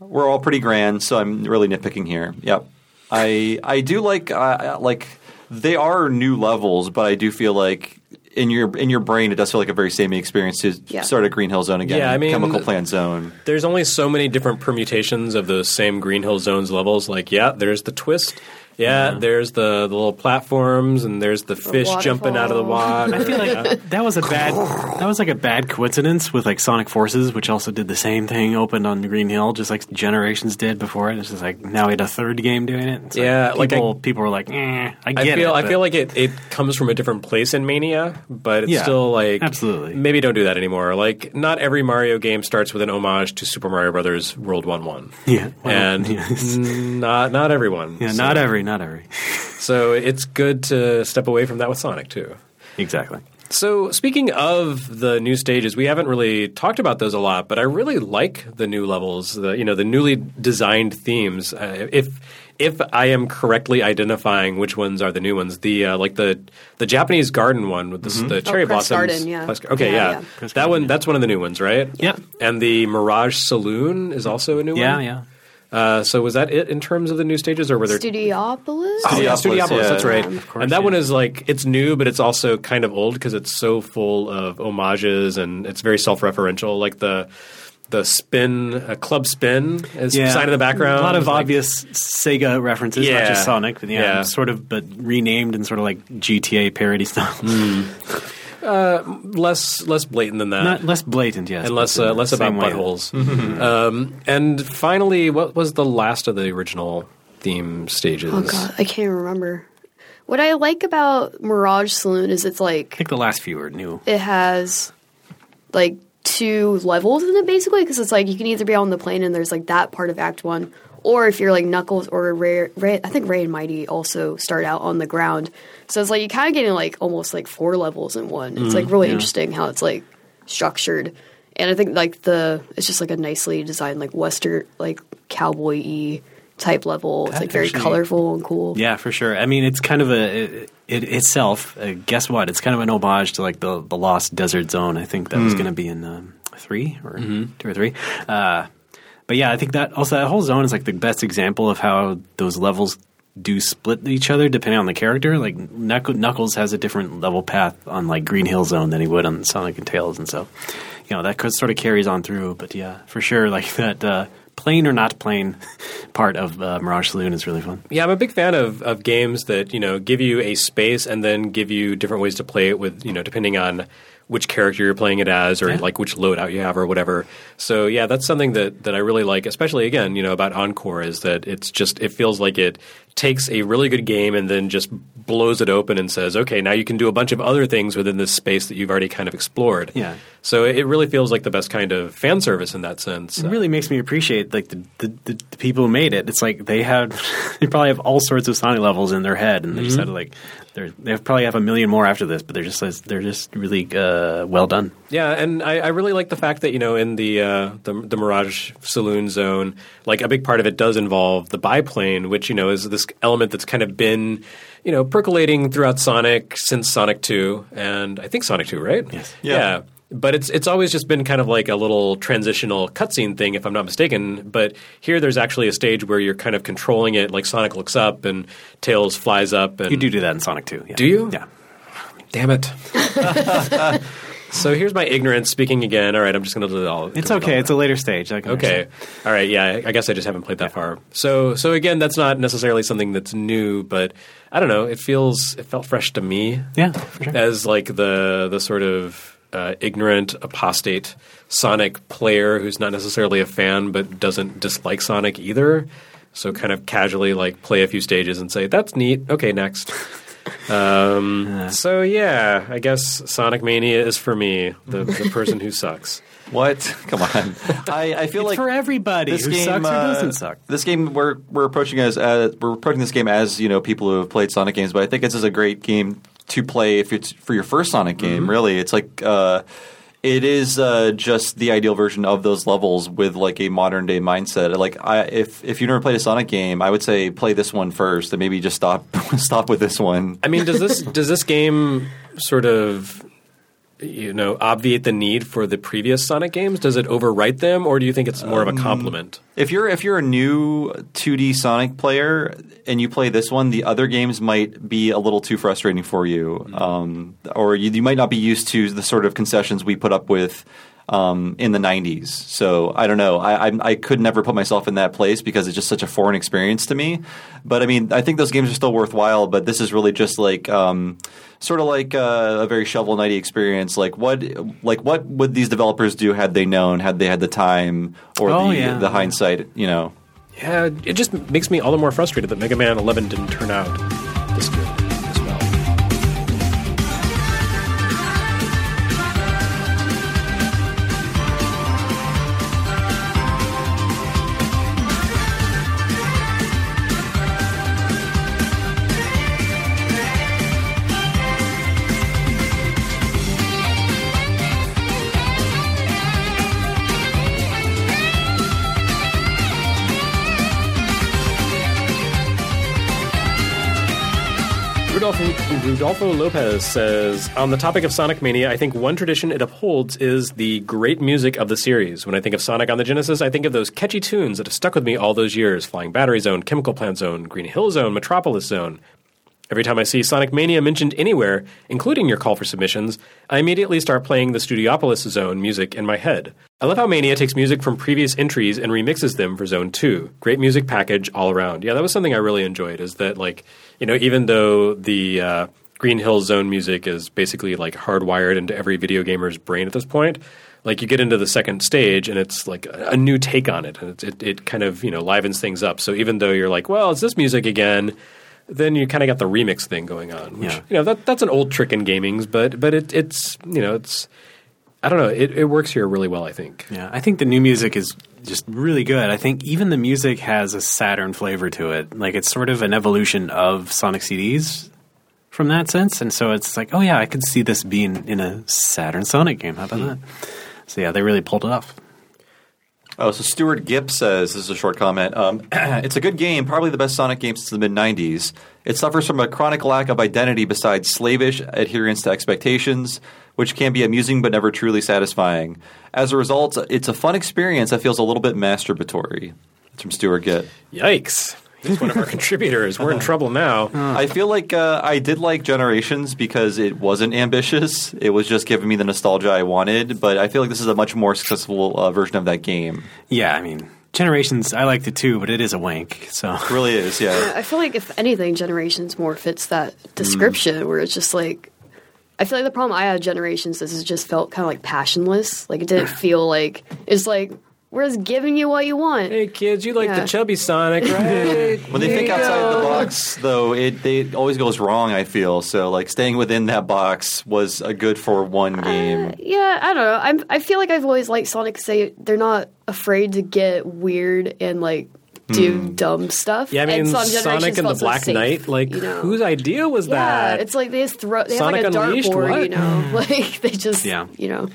Speaker 4: we're all pretty grand, so I'm really nitpicking here. Yep. I I do like uh, like they are new levels, but I do feel like in your in your brain it does feel like a very samey experience to
Speaker 6: Yeah.
Speaker 4: start a Green Hill Zone again.
Speaker 3: Yeah, I mean-
Speaker 4: Chemical Plant Zone.
Speaker 3: There's only so many different permutations of those same Green Hill Zones levels. Like, yeah, there's the twist. Yeah, there's the, the little platforms, and there's the fish jumping out of the water.
Speaker 5: I feel like that was a bad. That was like a bad coincidence with like Sonic Forces, which also did the same thing. Opened on Green Hill, just like Generations did before it. It's just like now we had a third game doing it. It's
Speaker 3: Yeah,
Speaker 5: like
Speaker 3: like
Speaker 5: people,
Speaker 3: I-
Speaker 5: people were like, eh, I
Speaker 3: I
Speaker 5: get
Speaker 3: feel
Speaker 5: it.
Speaker 3: I feel like it, it comes from a different place in Mania, but it's
Speaker 5: Yeah,
Speaker 3: still like
Speaker 5: absolutely.
Speaker 3: maybe don't do that anymore. Like not every Mario game starts with an homage to Super Mario Brothers World One One.
Speaker 5: yeah, well,
Speaker 3: and
Speaker 5: yes.
Speaker 3: not not everyone.
Speaker 5: yeah,
Speaker 3: so,
Speaker 5: not every, not every.
Speaker 3: so it's good to step away from that with Sonic too.
Speaker 5: Exactly.
Speaker 3: So speaking of the new stages, we haven't really talked about those a lot, but I really like the new levels, the you know the newly designed themes. Uh, if if I am correctly identifying which ones are the new ones, the uh, like the the Japanese garden one with the, the cherry
Speaker 6: Oh, Press
Speaker 3: blossoms.
Speaker 6: Garden, yeah.
Speaker 3: Press- Okay,
Speaker 6: Yeah,
Speaker 3: yeah,
Speaker 6: yeah.
Speaker 3: That
Speaker 5: Garden,
Speaker 3: one
Speaker 5: yeah.
Speaker 3: that's one of the new ones, right?
Speaker 5: Yep.
Speaker 3: And the Mirage Saloon is also a new
Speaker 5: Yeah,
Speaker 3: one.
Speaker 5: yeah.
Speaker 3: Uh, so was that it in terms of the new stages, or were there?
Speaker 6: Studiopolis.
Speaker 3: Oh, yeah,
Speaker 4: Studiopolis,
Speaker 3: Studiopolis.
Speaker 4: yeah.
Speaker 3: That's right.
Speaker 6: Um,
Speaker 5: Of course,
Speaker 3: and that
Speaker 5: yeah.
Speaker 3: one is like it's new, but it's also kind of old because it's so full of homages and it's very self-referential. Like the the spin, uh, Club Spin is sign in the background.
Speaker 5: A lot of
Speaker 3: It's like-
Speaker 5: obvious Sega references, not just Sonic, but yeah,
Speaker 3: Yeah.
Speaker 5: sort of, but renamed and sort of like GTA parody style.
Speaker 3: less less blatant than that.
Speaker 5: Not less blatant, yes,
Speaker 3: and less uh, less about
Speaker 5: same
Speaker 3: buttholes. um, and finally, what was the last of the original theme stages?
Speaker 6: Oh god, I can't remember. What I like about Mirage Saloon is it's
Speaker 5: I
Speaker 6: like
Speaker 5: think the last few are new.
Speaker 6: it has like two levels in it basically because it's like you can either be on the plane and there's like that part of Act One, or if you're like Knuckles or Ray, Ray I think Ray and Mighty also start out on the ground. So it's like you kind of getting like almost like four levels in one. It's like really interesting how it's like structured, and I think like the it's just like a nicely designed like western like cowboy y type level. It's like very
Speaker 5: actually-
Speaker 6: colorful and cool.
Speaker 5: Yeah, for sure. I mean, it's kind of a it, it itself. Uh, guess what? It's kind of an homage to like the the Lost Desert Zone. I think that was going to be in um, three or two or three. Uh, but yeah, I think that also that whole zone is like the best example of how those levels do split each other depending on the character. Like Knuck- Knuckles has a different level path on like Green Hill Zone than he would on Sonic and Tails, and so you know that sort of carries on through. But yeah, for sure, like that. Uh, Plain or not plain part of uh, Mirage Saloon is really fun.
Speaker 3: Yeah, I'm a big fan of, of games that you know give you a space and then give you different ways to play it with you know depending on which character you're playing it as or
Speaker 5: Yeah.
Speaker 3: like which loadout you have or whatever. So yeah, that's something that that I really like, especially again you know about Encore is that it's just it feels like it takes a really good game and then just blows it open and says, okay, now you can do a bunch of other things within this space that you've already kind of explored.
Speaker 5: Yeah.
Speaker 3: So it really feels like the best kind of fan service in that sense.
Speaker 5: It really makes me appreciate like the, the, the, the people who made it. It's like they had they probably have all sorts of Sonic levels in their head, and they just mm-hmm. had to like they're, they probably have a million more after this, but they're just they're just really uh, well done.
Speaker 3: Yeah, and I, I really like the fact that you know in the, uh, the the Mirage Saloon zone, like a big part of it does involve the biplane, which you know is this element that's kind of been you know percolating throughout Sonic since Sonic Two, and I think Sonic Two, right?
Speaker 5: Yes.
Speaker 3: Yeah. But it's it's always just been kind of like a little transitional cutscene thing, if I'm not mistaken. But here, there's actually a stage where you're kind of controlling it. Like Sonic looks up and Tails flies up. And
Speaker 5: You do do that in Sonic too. Yeah.
Speaker 3: Do you?
Speaker 5: Yeah.
Speaker 3: Damn it. so here's my ignorance speaking again. All right, I'm just going to do it all.
Speaker 5: It's okay.
Speaker 3: all.
Speaker 5: It's a later stage. I can
Speaker 3: Okay.
Speaker 5: understand.
Speaker 3: All right. Yeah. I- guess I just haven't played that far. So so again, that's not necessarily something that's new, but I don't know. It feels it felt fresh to me
Speaker 5: Yeah, for sure.
Speaker 3: as like the the sort of uh, ignorant apostate Sonic player who's not necessarily a fan but doesn't dislike Sonic either. So kind of casually like play a few stages and say that's neat. Okay, next. Um, so yeah, I guess Sonic Mania is for me, the, the person who sucks.
Speaker 4: What? Come on. I, I feel
Speaker 5: It's
Speaker 4: like
Speaker 5: for everybody
Speaker 4: this
Speaker 5: who
Speaker 4: game
Speaker 5: sucks or
Speaker 4: uh,
Speaker 5: doesn't suck.
Speaker 4: This game we're we're approaching as uh, we're approaching this game as you know people who have played Sonic games, but I think this is a great game to play if it's for your first Sonic game.
Speaker 5: Mm-hmm.
Speaker 4: Really, it's like. Uh, it is uh, just the ideal version of those levels with like a modern day mindset. Like, I, if if you never played a Sonic game, I would say play this one first, and maybe just stop stop with this one.
Speaker 3: I mean, does this does this game sort of you know obviate the need for the previous Sonic games? Does it overwrite them, or do you think it's more of a compliment?
Speaker 4: If you're if you're a new 2D Sonic player and you play this one, the other games might be a little too frustrating for you, um, or you, you might not be used to the sort of concessions we put up with um, in the 90s. So I don't know. I, I I could never put myself in that place because it's just such a foreign experience to me. But I mean, I think those games are still worthwhile. But this is really just like. Um, Sort of like uh, a very shovel knighty experience. Like what, like what would these developers do had they known, had they had the time or
Speaker 5: Oh,
Speaker 4: the
Speaker 5: yeah.
Speaker 4: the hindsight? You know,
Speaker 3: Yeah, it just makes me all the more frustrated that Mega Man 11 didn't turn out Rudolfo, Lopez says On the topic of Sonic Mania, I think one tradition it upholds is the great music of the series. When I think of Sonic on the Genesis, I think of those catchy tunes that have stuck with me all those years Flying Battery Zone, Chemical Plant Zone, Green Hill Zone, Metropolis Zone. Every time I see Sonic Mania mentioned anywhere, including your call for submissions, I immediately start playing the Studiopolis Zone music in my head. I love how Mania takes music from previous entries and remixes them for Zone 2. Great music package all around. Yeah, that was something I really enjoyed, is that, like, you know, even though the uh, Green Hill Zone music is basically, like, hardwired into every video gamer's brain at this point, like you get into the second stage and it's like a, new take on it and it, it, it kind of you know livens things up so even though you're like well it's this music again then you kind of got the remix thing going on. Which,
Speaker 5: Yeah.
Speaker 3: You know, that, that's an old trick in gamings, but but it, it's you know it's I don't know it, it works here really well. I think.
Speaker 5: Yeah, I think the new music is just really good. I think even the music has a Saturn flavor to it. Like it's sort of an evolution of Sonic CDs from that sense. And so it's like, oh yeah, I could see this being in a Saturn Sonic game. How about that? So yeah, they really pulled it off.
Speaker 4: Oh, so Stuart Gipp says this is a short comment. Um, it's a good game, probably the best Sonic game since the mid '90s. It suffers from a chronic lack of identity besides slavish adherence to expectations, which can be amusing but never truly satisfying. As a result, it's a fun experience that feels a little bit masturbatory. It's from Stuart Gipp.
Speaker 3: Yikes! He's one of our contributors. We're in trouble now.
Speaker 4: I feel like uh, I did like Generations because it wasn't ambitious. It was just giving me the nostalgia I wanted. But I feel like this is a much more successful uh, version of that game.
Speaker 5: Yeah, I mean, Generations, I liked it too, but it is a wank. So
Speaker 4: It really is, yeah.
Speaker 6: I feel like if anything, Generations more fits that description where it's just like. I feel like the problem I had with Generations is it just felt kind of like passionless. Like it didn't feel like it's like we're just giving you what you want.
Speaker 3: Hey kids, you like
Speaker 6: Yeah.
Speaker 3: the chubby Sonic, right?
Speaker 4: When they think outside the box, though, it, they, it always goes wrong. I feel so. Like staying within that box was a good for one uh, game.
Speaker 6: Yeah, I don't know. I'm, I feel like I've always liked Sonic. Say they're not afraid to get weird and like do hmm. dumb stuff.
Speaker 3: Yeah, I mean
Speaker 6: and some
Speaker 3: Sonic
Speaker 6: Generations
Speaker 3: and the Black
Speaker 6: safe,
Speaker 3: Knight. Like,
Speaker 6: you know?
Speaker 3: whose idea was
Speaker 6: Yeah,
Speaker 3: that?
Speaker 6: it's like they just throw. They
Speaker 3: Sonic
Speaker 6: have like a
Speaker 3: Unleashed?
Speaker 6: dartboard,
Speaker 3: What?
Speaker 6: you know. Like they just,
Speaker 5: Yeah.
Speaker 6: you know.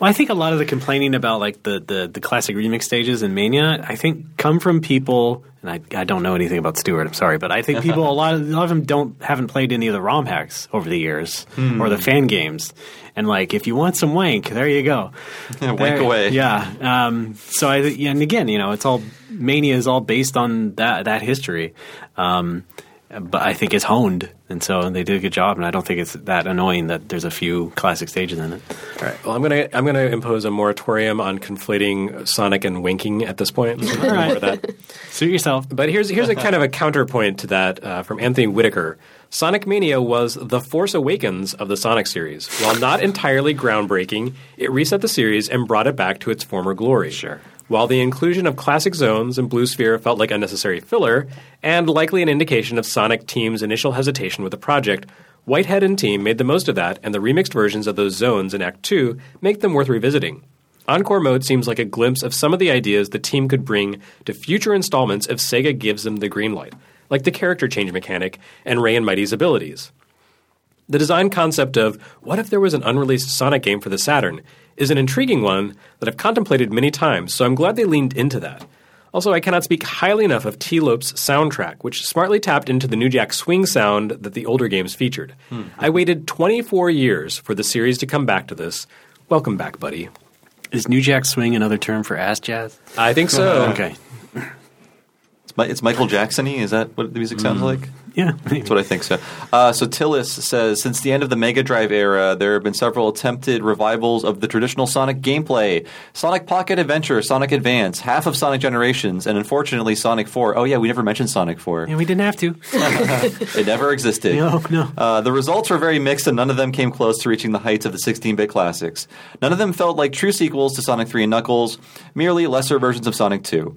Speaker 5: Well, I think a lot of the complaining about like the, the, the classic remix stages in Mania, I think come from people, and I, I don't know anything about Stuart. I'm sorry, but I think people a lot of a lot of them don't haven't played any of the ROM hacks over the years or the fan games. And like, if you want some wank, there you go.
Speaker 4: Wank
Speaker 5: There-
Speaker 4: away.
Speaker 5: Yeah. Um, so I yeah, and again, you know, it's all Mania is all based on that that history. Um, but I think it's honed, and so they did a good job. And I don't think it's that annoying that there's a few classic stages in it.
Speaker 3: All right. Well, I'm gonna I'm gonna impose a moratorium on conflating Sonic and winking at this point. So
Speaker 5: right.
Speaker 3: remember that.
Speaker 5: Suit yourself.
Speaker 3: But here's here's a kind of a counterpoint to that uh, from Anthony Whitaker. Sonic Mania was the Force Awakens of the Sonic series. While not entirely groundbreaking, it reset the series and brought it back to its former glory.
Speaker 5: Sure.
Speaker 3: While the inclusion of classic zones and Blue Sphere felt like unnecessary filler, and likely an indication of Sonic Team's initial hesitation with the project, Whitehead and team made the most of that, and the remixed versions of those zones in Act 2 make them worth revisiting. Encore mode seems like a glimpse of some of the ideas the team could bring to future installments if Sega gives them the green light, like the character change mechanic and Ray and Mighty's abilities. The design concept of what if there was an unreleased Sonic game for the Saturn is an intriguing one that I've contemplated many times, so I'm glad they leaned into that. Also, I cannot speak highly enough of Tee Lopes' soundtrack, which smartly tapped into the New Jack Swing sound that the older games featured. Hmm. I waited 24 years for the series to come back to this. Welcome back, buddy.
Speaker 5: Is New Jack Swing another term for ass jazz?
Speaker 3: I think so.
Speaker 5: Okay.
Speaker 4: It's, it's Michael Jacksony. Is that what the music sounds hmm. like?
Speaker 5: Yeah.
Speaker 4: That's what I think so. Uh, so Tillis says, since the end of the Mega Drive era, there have been several attempted revivals of the traditional Sonic gameplay: Sonic Pocket Adventure, Sonic Advance, half of Sonic Generations, and unfortunately Sonic Four. Oh yeah, we never mentioned Sonic Four.
Speaker 5: Yeah, we didn't have to.
Speaker 4: It never existed.
Speaker 5: No, no.
Speaker 4: Uh, the results were very mixed, and none of them came close to reaching the heights of the 16-bit classics. None of them felt like true sequels to Sonic 3 and Knuckles, merely lesser versions of Sonic 2.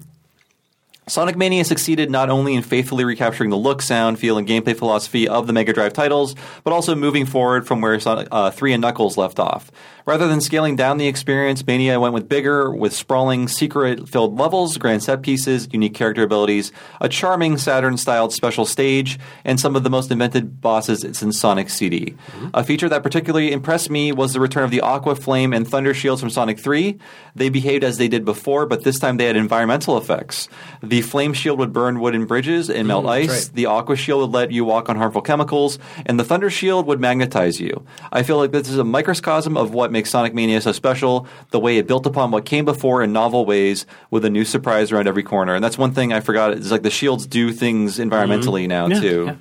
Speaker 4: Sonic Mania succeeded not only in faithfully recapturing the look, sound, feel, and gameplay philosophy of the Mega Drive titles, but also moving forward from where Sonic uh, 3 and Knuckles left off. Rather than scaling down the experience, Mania went with bigger, with sprawling, secret-filled levels, grand set pieces, unique character abilities, a charming Saturn-styled special stage, and some of the most invented bosses since Sonic CD. A feature that particularly impressed me was the return of the Aqua Flame and Thunder Shields from Sonic 3. They behaved as they did before, but this time they had environmental effects. The flame shield would burn wooden bridges and melt mm, ice.
Speaker 3: right.
Speaker 4: The aqua shield would let you walk on harmful chemicals, and the thunder shield would magnetize you. I feel like this is a microcosm of what makes Sonic Mania so special. The way it built upon what came before in novel ways, with a new surprise around every corner. And that's one thing I forgot. Is like the shields do things environmentally now
Speaker 5: Yeah,
Speaker 4: too.
Speaker 5: yeah.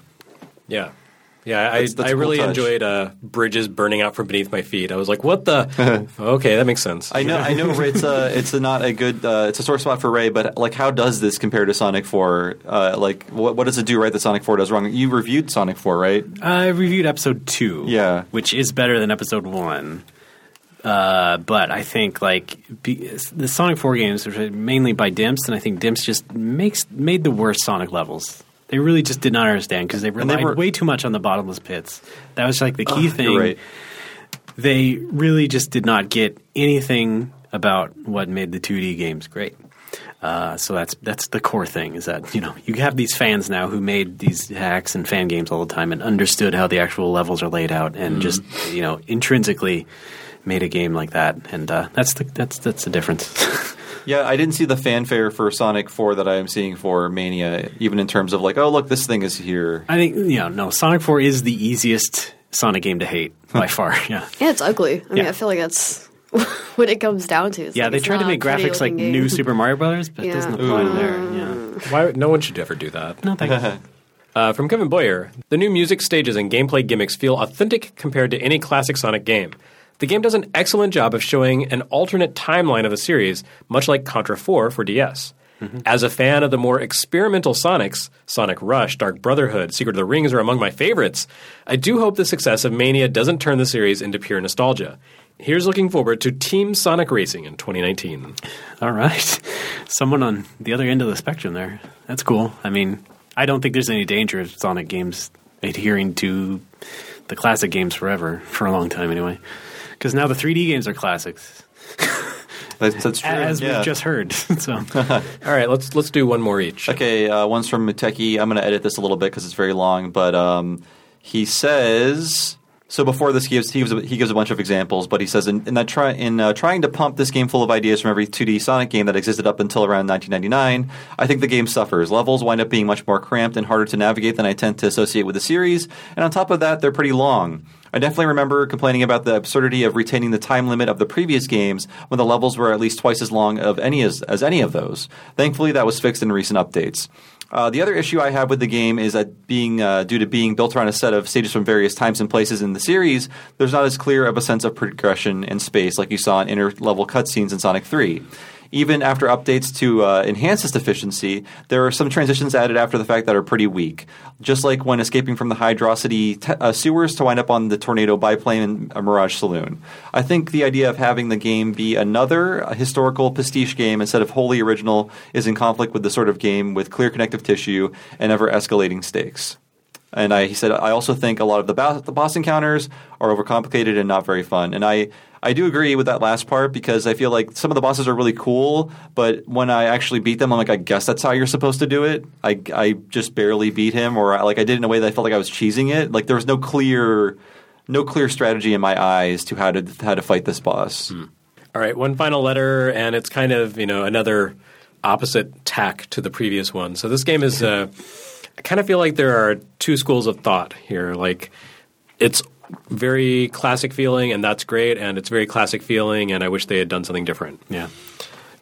Speaker 3: Yeah. Yeah, I,
Speaker 4: That's- that's
Speaker 3: I
Speaker 4: a cool
Speaker 3: really
Speaker 4: touch.
Speaker 3: enjoyed uh, bridges burning out from beneath my feet. I was like, "What the? okay, that makes sense."
Speaker 4: I know, I know. It's a, it's a not a good, uh, it's a sore spot for Ray. But like, how does this compare to Sonic Four? Uh, like, what, what does it do right that Sonic Four does wrong? You reviewed Sonic Four, right?
Speaker 5: I reviewed episode two.
Speaker 4: Yeah.
Speaker 5: which is better than episode one. Uh, but I think like be, the Sonic Four games are mainly by Dimps, and I think Dimps just makes made the worst Sonic levels. They really just did not understand because they
Speaker 4: they were-
Speaker 5: way too much on the bottomless pits. That was like the key thing.
Speaker 4: Right.
Speaker 5: They really just did not get anything about what made the 2D games great. Uh, so that's that's the core thing is that you know you have these fans now who made these hacks and fan games all the time and understood how the actual levels are laid out and just you know intrinsically made a game like that and uh, that's the that's that's the difference.
Speaker 4: Yeah, I didn't see the fanfare for Sonic Four that I am seeing for Mania, even in terms of like, oh look, this thing is here.
Speaker 5: I think you know no Sonic 4 is the easiest Sonic game to hate by far. Yeah.
Speaker 6: Yeah, it's ugly. I mean,
Speaker 5: Yeah.
Speaker 6: I feel like that's what it comes down to. It's
Speaker 5: Yeah,
Speaker 6: like,
Speaker 5: they
Speaker 6: it's
Speaker 5: tried to make graphics like
Speaker 6: looking
Speaker 5: new. Super Mario Brothers, but it
Speaker 6: Yeah.
Speaker 5: doesn't apply to there. Yeah.
Speaker 3: Why? No one should ever do that.
Speaker 5: No, thank.
Speaker 3: Uh, from Kevin Boyer, the new music, stages, and gameplay gimmicks feel authentic compared to any classic Sonic game. The game does an excellent job of showing an alternate timeline of the series, much like Contra 4 for DS. Mm-hmm. As a fan of the more experimental Sonics, Sonic Rush, Dark Brotherhood, Secret of the Rings are among my favorites. I do hope the success of Mania doesn't turn the series into pure nostalgia. Here's looking forward to Team Sonic Racing in 2019.
Speaker 5: All right. Someone on the other end of the spectrum there. That's cool. I mean, I don't think there's any danger of Sonic games adhering to the classic games forever, for a long time anyway. Because now the 3D games are classics,
Speaker 4: That's, that's true.
Speaker 5: as
Speaker 4: yeah.
Speaker 5: we've just heard. so,
Speaker 3: All right, let's let's do one more each.
Speaker 4: Okay, uh, one's from Muteki. I'm going to edit this a little bit because it's very long, but um, he says. So before this, he gives he gives a, he gives a bunch of examples, but he says in, in that try, in uh, trying to pump this game full of ideas from every 2D Sonic game that existed up until around 1999, I think the game suffers. Levels wind up being much more cramped and harder to navigate than I tend to associate with the series, and on top of that, they're pretty long. I definitely remember complaining about the absurdity of retaining the time limit of the previous games when the levels were at least twice as long of any as, as any of those. Thankfully, that was fixed in recent updates. Uh, the other issue I have with the game is that being uh, due to being built around a set of stages from various times and places in the series, there's not as clear of a sense of progression in space like you saw in inter-level cutscenes in Sonic 3. Even after updates to uh, enhance this efficiency, there are some transitions added after the fact that are pretty weak. Just like when escaping from the Hydrocity te- uh, sewers to wind up on the tornado biplane in a Mirage Saloon. I think the idea of having the game be another uh, historical pastiche game instead of wholly original is in conflict with the sort of game with clear connective tissue and ever escalating stakes. And I, he said, I also think a lot of the, ba- the boss encounters are overcomplicated and not very fun. And I, I do agree with that last part because I feel like some of the bosses are really cool, but when I actually beat them, I'm like, I guess that's how you're supposed to do it. I, I just barely beat him, or I, like I did in a way that I felt like I was cheesing it. Like there was no clear, no clear strategy in my eyes to how to how to fight this boss.
Speaker 3: All right, one final letter, and it's kind of you know another opposite tack to the previous one. So this game is. Uh, I kind of feel like there are two schools of thought here. Like it's very classic feeling, and that's great, and it's very classic feeling, and I wish they had done something different.
Speaker 5: yeah.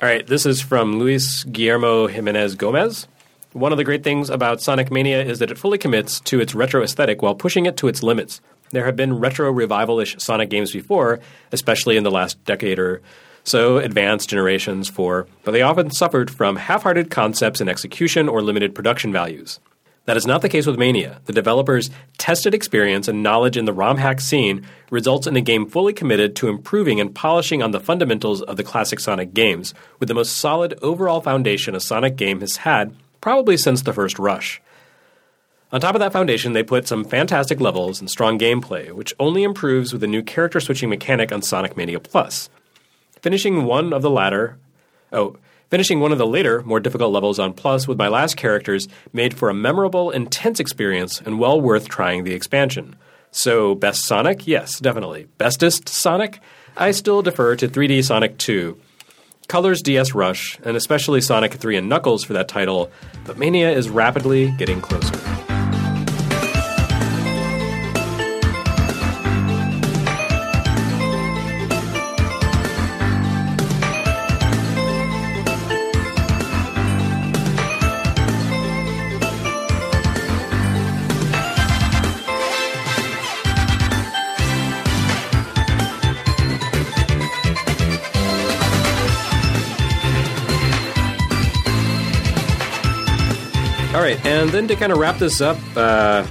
Speaker 3: All right, this is from Luis Guillermo Jimenez Gomez. One of the great things about Sonic Mania is that it fully commits to its retro aesthetic while pushing it to its limits. There have been retro revival-ish Sonic games before, especially in the last decade or so, advanced generations for, but they often suffered from half-hearted concepts and execution or limited production values. That is not the case with Mania. The developers' tested experience and knowledge in the ROM hack scene results in a game fully committed to improving and polishing on the fundamentals of the classic Sonic games, with the most solid overall foundation a Sonic game has had probably since the first Rush. On top of that foundation, they put some fantastic levels and strong gameplay, which only improves with a new character switching mechanic on Sonic Mania Plus. Finishing one of the latter, oh, finishing one of the later, more difficult levels on Plus with my last characters made for a memorable, intense experience and well worth trying the expansion. So, best Sonic? Yes, definitely. Bestest Sonic? I still defer to 3D Sonic 2. Colors DS Rush, and especially Sonic 3 and Knuckles for that title, but Mania is rapidly getting closer. And then to kind of wrap this up, uh,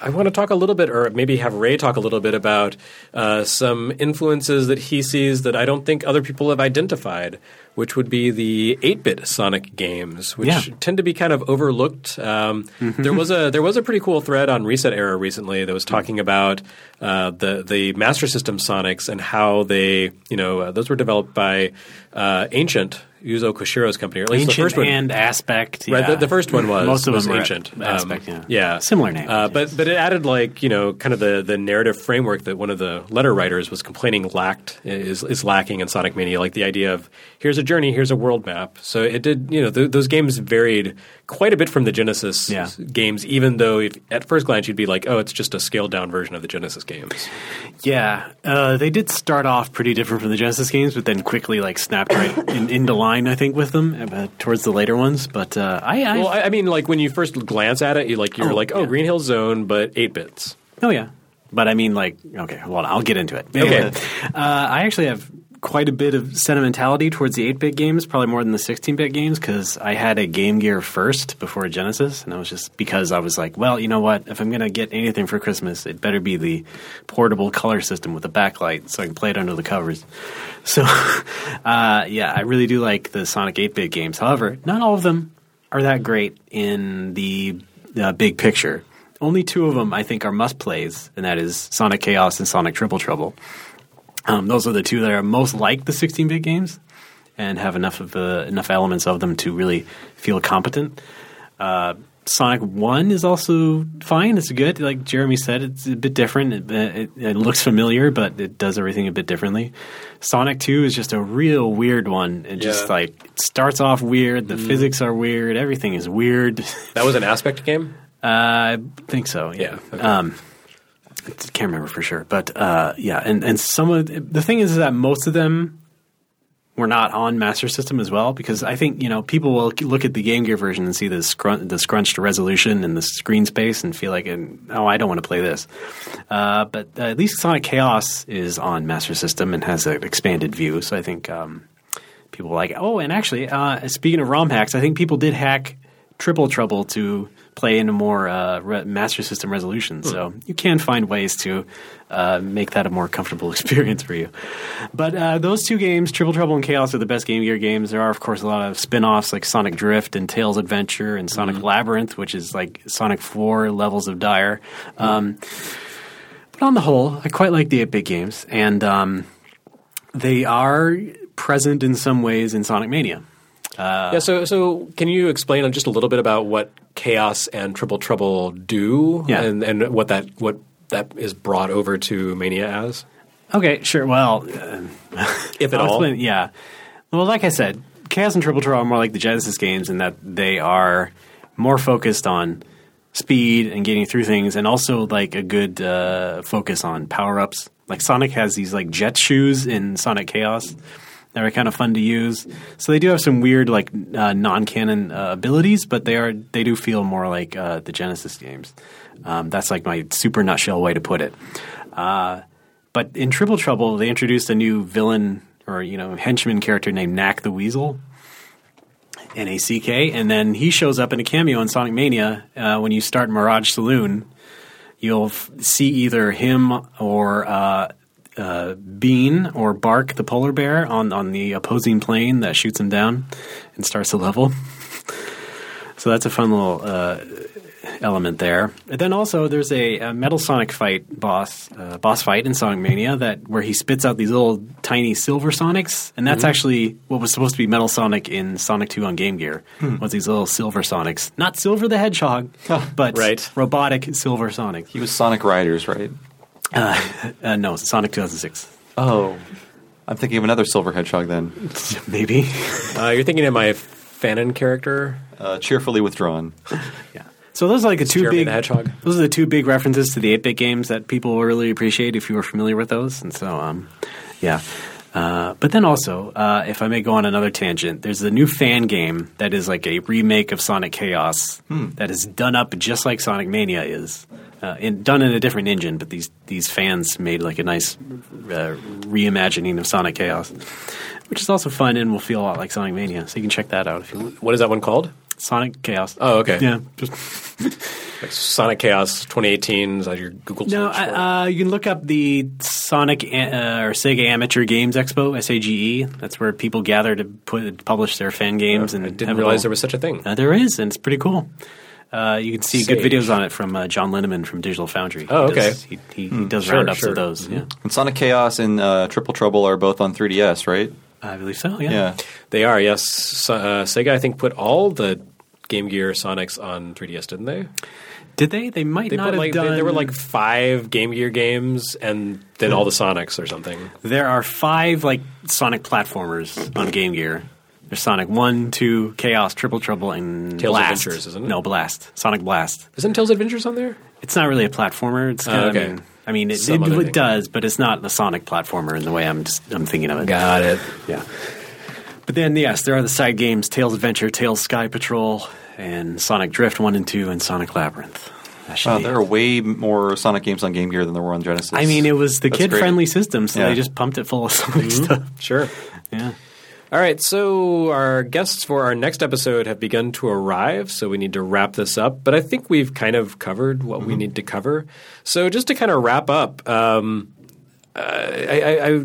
Speaker 3: I want to talk a little bit, or maybe have Ray talk a little bit about uh, some influences that he sees that I don't think other people have identified, which would be the 8-bit Sonic games, which
Speaker 5: Yeah.
Speaker 3: tend to be kind of overlooked. Um, There was a there was a pretty cool thread on ResetEra recently that was talking about uh, the the Master System Sonics and how they you know uh, those were developed by uh, Ancient Yuzo Koshiro's company, or at least
Speaker 5: Ancient
Speaker 3: the first one.
Speaker 5: and Aspect.
Speaker 3: Right, the, the first one was
Speaker 5: Most of
Speaker 3: was
Speaker 5: them
Speaker 3: ancient. Um,
Speaker 5: Aspect, yeah.
Speaker 3: yeah,
Speaker 5: Similar name.
Speaker 3: Uh, but but it added like you know kind of the, the narrative framework that one of the letter writers was complaining lacked is is lacking in Sonic Mania, like the idea of here's a journey, here's a world map. So it did you know th- those games varied quite a bit from the Genesis
Speaker 5: Yeah.
Speaker 3: games, even though if, at first glance you'd be like, oh, it's just a scaled down version of the Genesis games.
Speaker 5: Yeah, uh, they did start off pretty different from the Genesis games, but then quickly like snapped right in, into line. I think with them uh, towards the later ones. But uh, I, I
Speaker 3: Well, I, I mean, like when you first glance at it, you like you're
Speaker 5: Oh,
Speaker 3: like, oh,
Speaker 5: yeah.
Speaker 3: Green Hill Zone, but eight bits.
Speaker 5: oh yeah, but I mean like okay, well I'll get into it.
Speaker 3: Okay.
Speaker 5: uh, I actually have quite a bit of sentimentality towards the 8-bit games, probably more than the 16-bit games, because I had a Game Gear first before Genesis, and I was just because I was like, well, you know what? If I'm going to get anything for Christmas, it better be the portable color system with a backlight, so I can play it under the covers. So, uh, yeah, I really do like the Sonic 8-bit games. However, not all of them are that great in the uh, big picture. Only two of them I think are must plays, and that is Sonic Chaos and Sonic Triple Trouble. Um, those are the two that are most like the 16-bit games and have enough of the enough elements of them to really feel competent. Uh, Sonic One is also fine. It's good. Like Jeremy said, it's a bit different. It, it, it looks familiar, but it does everything a bit differently. Sonic Two is just a real weird one. It just like it starts off weird. The physics are weird. Everything is weird.
Speaker 3: That was an aspect game.
Speaker 5: Uh, I think so. Yeah.
Speaker 3: Yeah, okay.
Speaker 5: Um, can't remember for sure, but uh, yeah, and and some of the, thing is that most of them were not on Master System as well because I think you know people will look at the Game Gear version and see the scrun- the scrunched resolution and the screen space and feel like oh I don't want to play this, uh, but uh, at least Sonic Chaos is on Master System and has an expanded view, so I think um, people like. Oh, and actually, uh, speaking of ROM hacks, I think people did hack Triple Trouble to play in a more uh, re- Master System resolution. So you can find ways to uh, make that a more comfortable experience for you. But uh, those two games, Triple Trouble and Chaos, are the best Game Gear games. There are, of course, a lot of spin offs like Sonic Drift and Tails Adventure and Sonic Labyrinth, which is like Sonic 4 levels of dire. Um, but on the whole, I quite like the 8 bit games. And um, they are present in some ways in Sonic Mania.
Speaker 3: Yeah. So so can you explain just a little bit about what Chaos and Triple Trouble do,
Speaker 5: Yeah.
Speaker 3: and and what that what that is brought over to Mania as,
Speaker 5: Okay, sure. Well, uh,
Speaker 3: if at all?
Speaker 5: explain- yeah. Well, like I said, Chaos and Triple Trouble are more like the Genesis games in that they are more focused on speed and getting through things, and also like a good uh, focus on power ups. Like Sonic has these like jet shoes in Sonic Chaos that are kind of fun to use. So they do have some weird like uh, non canon uh, abilities, but they are they do feel more like uh, the Genesis games. Um, that's like my super nutshell way to put it. Uh, but in Triple Trouble, they introduced a new villain or you know henchman character named Nack the Weasel, N A C K, and then he shows up in a cameo in Sonic Mania uh, when you start Mirage Saloon. You'll f- see either him or uh, Bean or Bark the polar bear on on the opposing plane that shoots him down and starts the level. so that's a fun little uh, element there. And then also there's a, a Metal Sonic fight boss uh, boss fight in Sonic Mania that where he spits out these little tiny silver Sonics, and that's actually what was supposed to be Metal Sonic in Sonic 2 on Game Gear. Was these little silver Sonics, not Silver the Hedgehog, but
Speaker 3: Right.
Speaker 5: robotic Silver Sonic.
Speaker 4: He was Sonic Riders, right?
Speaker 5: Uh, no, Sonic 2006.
Speaker 4: Oh, I'm thinking of another Silver Hedgehog then.
Speaker 5: Maybe.
Speaker 3: Uh, you're thinking of my Fanon character,
Speaker 4: Uh, cheerfully withdrawn.
Speaker 5: yeah. So those are like the two
Speaker 3: Jeremy
Speaker 5: big
Speaker 3: the Hedgehog.
Speaker 5: Those are the two big references to the 8-bit games that people will really appreciate if you were familiar with those. And so, um, yeah. Uh, but then also, uh, if I may go on another tangent, there's a new fan game that is like a remake of Sonic Chaos that is done up just like Sonic Mania is, uh, in, done in a different engine. But these these fans made like a nice uh, reimagining of Sonic Chaos, which is also fun and will feel a lot like Sonic Mania. So you can check that out if you want.
Speaker 3: What is that one called?
Speaker 5: Sonic Chaos.
Speaker 3: Oh, okay.
Speaker 5: Yeah, just
Speaker 3: Like Sonic Chaos 2018 is that your Google search?
Speaker 5: No, uh, you can look up the Sonic uh, or Sega Amateur Games Expo (SAGE). That's where people gather to put publish their fan games. and
Speaker 3: I didn't realize there was such a thing.
Speaker 5: Uh, there is, and it's pretty cool. Uh, you can see good videos on it from uh, John Linneman from Digital Foundry.
Speaker 3: Oh,
Speaker 5: He does-
Speaker 3: okay.
Speaker 5: He, he, does
Speaker 3: Sure,
Speaker 5: roundups
Speaker 3: sure.
Speaker 5: of those. Yeah,
Speaker 4: And Sonic Chaos and uh, Triple Trouble are both on 3DS, right?
Speaker 5: I believe so. Yeah.
Speaker 4: Yeah.
Speaker 3: They are, yes. So, uh, Sega, I think, put all the Game Gear Sonics on 3DS, didn't they?
Speaker 5: Did they? They might
Speaker 3: They
Speaker 5: not
Speaker 3: put
Speaker 5: have
Speaker 3: like
Speaker 5: done.
Speaker 3: they, there were like five Game Gear games, and then all the Sonics or something.
Speaker 5: There are five like Sonic platformers on Game Gear. There's Sonic One, Two, Chaos, Triple Trouble, and
Speaker 3: Tails
Speaker 5: Blast.
Speaker 3: Adventures, isn't it?
Speaker 5: No, Blast. Sonic Blast.
Speaker 3: Isn't Tails Adventures on there?
Speaker 5: It's not really a platformer. It's kind
Speaker 3: Oh,
Speaker 5: of,
Speaker 3: okay.
Speaker 5: I mean, I mean, it, it, it does, but it's not the Sonic platformer in the way I'm just, I'm thinking of it.
Speaker 3: Got it.
Speaker 5: Yeah. But then, yes, there are the side games: Tails Adventure, Tails Sky Patrol, and Sonic Drift One and Two, and Sonic Labyrinth.
Speaker 4: Wow, there are way more Sonic games on Game Gear than there were on Genesis.
Speaker 5: I mean, it was the
Speaker 4: That's
Speaker 5: kid-friendly system, so
Speaker 4: Yeah.
Speaker 5: they just pumped it full of Sonic mm-hmm. stuff.
Speaker 3: Sure.
Speaker 5: Yeah.
Speaker 3: All right, so our guests for our next episode have begun to arrive, so we need to wrap this up. But I think we've kind of covered what we need to cover. So just to kind of wrap up, um, uh, I, I, I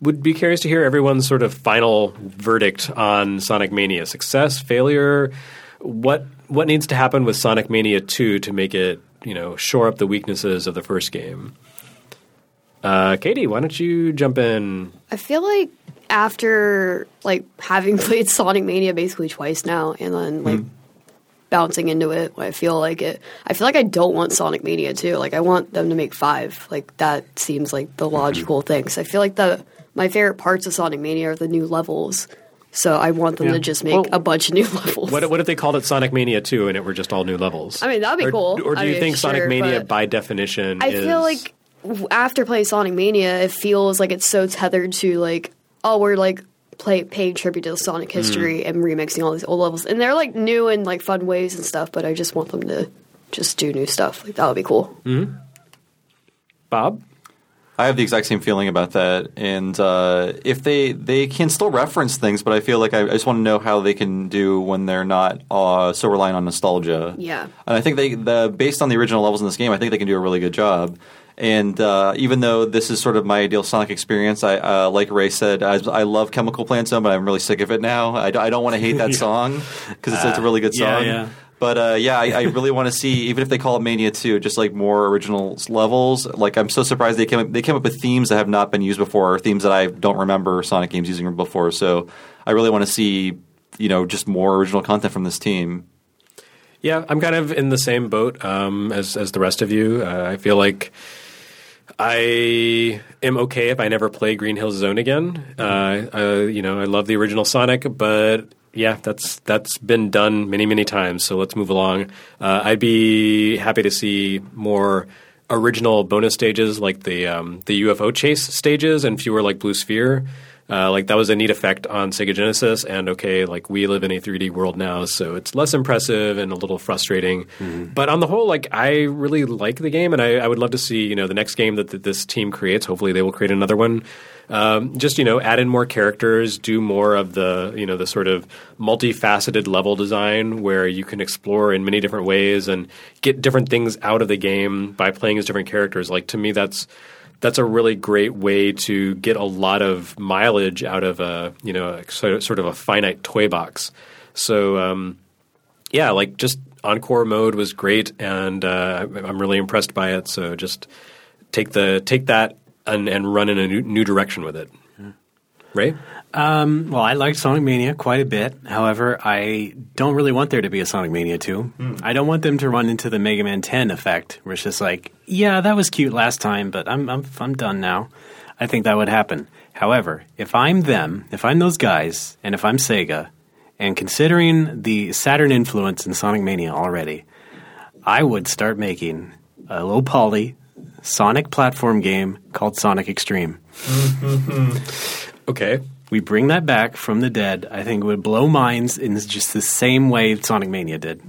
Speaker 3: would be curious to hear everyone's sort of final verdict on Sonic Mania: success, failure. What what needs to happen with Sonic Mania Two to make it you know shore up the weaknesses of the first game? Uh, Caty, why don't you jump in?
Speaker 6: I feel like after like having played Sonic Mania basically twice now, and then like hmm. bouncing into it, I feel like it. I feel like I don't want Sonic Mania Two. Like I want them to make five. Like that seems like the mm-hmm. logical thing. 'Cause I feel like the my favorite parts of Sonic Mania are the new levels. So I want them
Speaker 5: Yeah.
Speaker 6: to just make
Speaker 3: Well,
Speaker 6: a bunch of new levels.
Speaker 3: What, what if they called it Sonic Mania 2 and it were just all new levels?
Speaker 6: I mean, that'd be
Speaker 3: or,
Speaker 6: cool.
Speaker 3: Or do
Speaker 6: I
Speaker 3: you
Speaker 6: mean,
Speaker 3: think Sonic
Speaker 6: sure,
Speaker 3: Mania, by definition,
Speaker 6: I
Speaker 3: is
Speaker 6: feel like after playing Sonic Mania, it feels like it's so tethered to like, oh, we're like play paying tribute to the Sonic
Speaker 3: Hmm.
Speaker 6: history and remixing all these old levels, and they're like new and like fun ways and stuff. But I just want them to just do new stuff. Like that would be cool.
Speaker 3: Bob?
Speaker 4: I have the exact same feeling about that, and uh, if they they can still reference things, but I feel like I, I just want to know how they can do when they're not uh, so reliant on nostalgia.
Speaker 6: Yeah.
Speaker 4: and I think they the based on the original levels in this game, I think they can do a really good job. And uh, even though this is sort of my ideal Sonic experience, I uh, like Ray said, I, I love Chemical Plant Zone, but I'm really sick of it now. I don't want to hate that song because it's, it's a really good
Speaker 5: yeah,
Speaker 4: song.
Speaker 5: yeah.
Speaker 4: But uh, yeah, I, I really want to see, even if they call it Mania 2, just like more original levels. Like I'm so surprised they came up, they came up with themes that have not been used before, or themes that I don't remember Sonic games using before. So I really want to see, you know, just more original content from this team.
Speaker 3: Yeah, I'm kind of in the same boat um, as as the rest of you. Uh, I feel like I am okay if I never play Green Hill Zone again. Uh, uh, you know, I love the original Sonic, but yeah, that's that's been done many many times. So let's move along. Uh, I'd be happy to see more original bonus stages like the um, the UFO chase stages and fewer like Blue Sphere. Uh, like that was a neat effect on Sega Genesis, and okay, like we live in a 3D world now, so it's less impressive and a little frustrating. But on the whole, like I really like the game, and I, I would love to see you know the next game that, that this team creates. Hopefully, they will create another one. Um, just you know, add in more characters, do more of the you know the sort of multifaceted level design where you can explore in many different ways and get different things out of the game by playing as different characters. Like to me, that's that's a really great way to get a lot of mileage out of a you know a, sort of- a finite toy box. So um, yeah, like just encore mode was great, and uh, I'm really impressed by it. So just take the take that and, and run in a new, new direction with it. Ray,
Speaker 5: Um, well, I liked Sonic Mania quite a bit. However, I don't really want there to be a Sonic Mania 2. I don't want them to run into the Mega Man 10 effect, where it's just like, yeah, that was cute last time, but I'm I'm I'm done now. I think that would happen. However, if I'm them, if I'm those guys, and if I'm Sega, and considering the Saturn influence in Sonic Mania already, I would start making a low poly Sonic platform game called Sonic X-treme.
Speaker 3: Okay.
Speaker 5: We bring that back from the dead. I think it would blow minds in just the same way Sonic Mania did.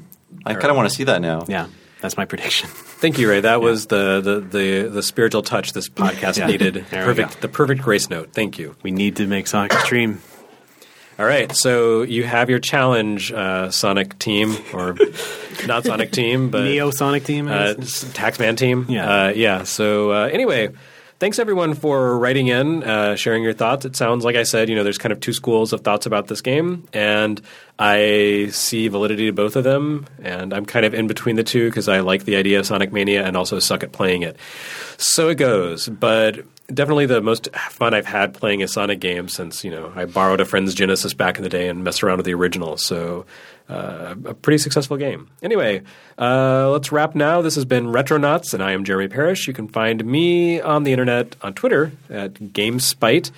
Speaker 4: I kind of want to see that now.
Speaker 5: Yeah, that's my prediction.
Speaker 3: Thank you, Ray. That was the, the, the, the spiritual touch this podcast
Speaker 5: Yeah.
Speaker 3: needed. Perfect. The perfect grace note. Thank you.
Speaker 5: We need to make Sonic X-treme.
Speaker 3: All right, so you have your challenge, uh, Sonic team, or not Sonic team, but
Speaker 5: Neo Sonic Team.
Speaker 3: Uh, Taxman team.
Speaker 5: Yeah.
Speaker 3: uh, yeah. So uh, anyway, thanks everyone for writing in, uh, sharing your thoughts. It sounds like I said, you know, there's kind of two schools of thoughts about this game, and I see validity to both of them, and I'm kind of in between the two because I like the idea of Sonic Mania and also suck at playing it. So it goes, but. Definitely the most fun I've had playing a Sonic game since you know I borrowed a friend's Genesis back in the day and messed around with the original. So uh, a pretty successful game. Anyway, uh, let's wrap now. This has been Retronauts, and I am Jeremy Parish. You can find me on the internet on Twitter at GameSpite.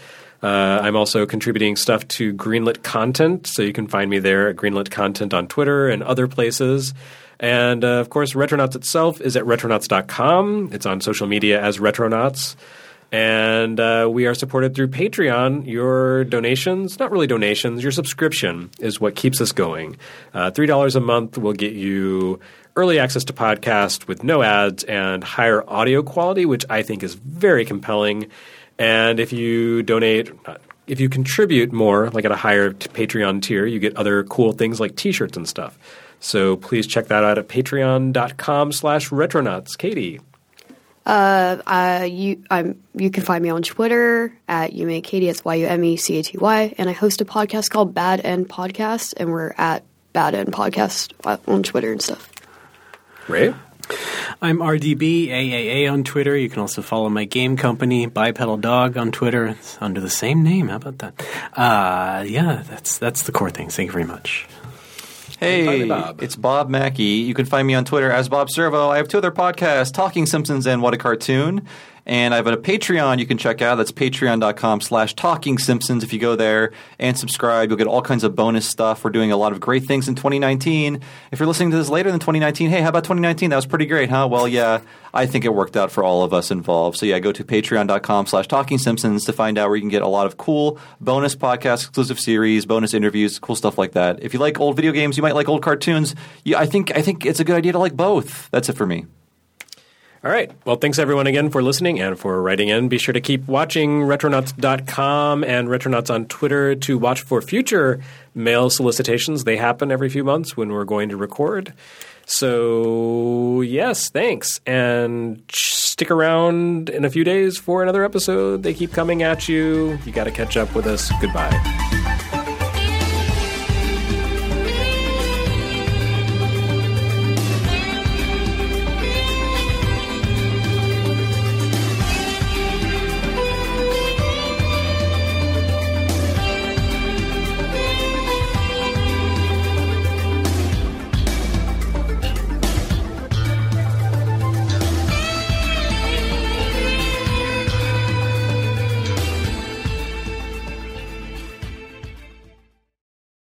Speaker 3: Uh, I'm also contributing stuff to Greenlit Content, so you can find me there at Greenlit Content on Twitter and other places. And uh, of course, Retronauts itself is at retronauts.com. It's on social media as Retronauts. And uh, we are supported through Patreon. Your donations, not really donations, your subscription is what keeps us going. Uh, $3 a month will get you early access to podcasts with no ads and higher audio quality, which I think is very compelling. And if you donate, uh, if you contribute more, like at a higher Patreon tier, you get other cool things like t-shirts and stuff. So please check that out at patreon.com slash retronauts. Caty.
Speaker 6: Uh, uh, you, I'm, you can find me on Twitter at YumeCaty. It's Y U M E C A T Y, and I host a podcast called Bad End Podcast, and we're at Bad End Podcast on Twitter and stuff.
Speaker 3: Ray?
Speaker 5: I'm RDB AAA on Twitter. You can also follow my game company, Bipedal Dog, on Twitter. It's under the same name. How about that? Uh, yeah, that's that's the core things. Thank you very much.
Speaker 4: Hey,
Speaker 3: Bob.
Speaker 4: it's Bob Mackey. You can find me on Twitter as Bob Servo. I have two other podcasts, Talking Simpsons and What a Cartoon. And I have a Patreon you can check out. That's patreon.com slash talking simpsons. If you go there and subscribe, you'll get all kinds of bonus stuff. We're doing a lot of great things in 2019. If you're listening to this later than 2019, hey, how about 2019? That was pretty great, huh? Well, yeah, I think it worked out for all of us involved. So yeah, go to patreon.com slash talking simpsons to find out where you can get a lot of cool bonus podcasts, exclusive series, bonus interviews, cool stuff like that. If you like old video games, you might like old cartoons. Yeah, I think I think it's a good idea to like both. That's it for me.
Speaker 3: All right. Well, thanks everyone again for listening and for writing in. Be sure to keep watching retronauts.com and retronauts on Twitter to watch for future mail solicitations. They happen every few months when we're going to record. So, yes, thanks. And stick around in a few days for another episode. They keep coming at you. You got to catch up with us. Goodbye.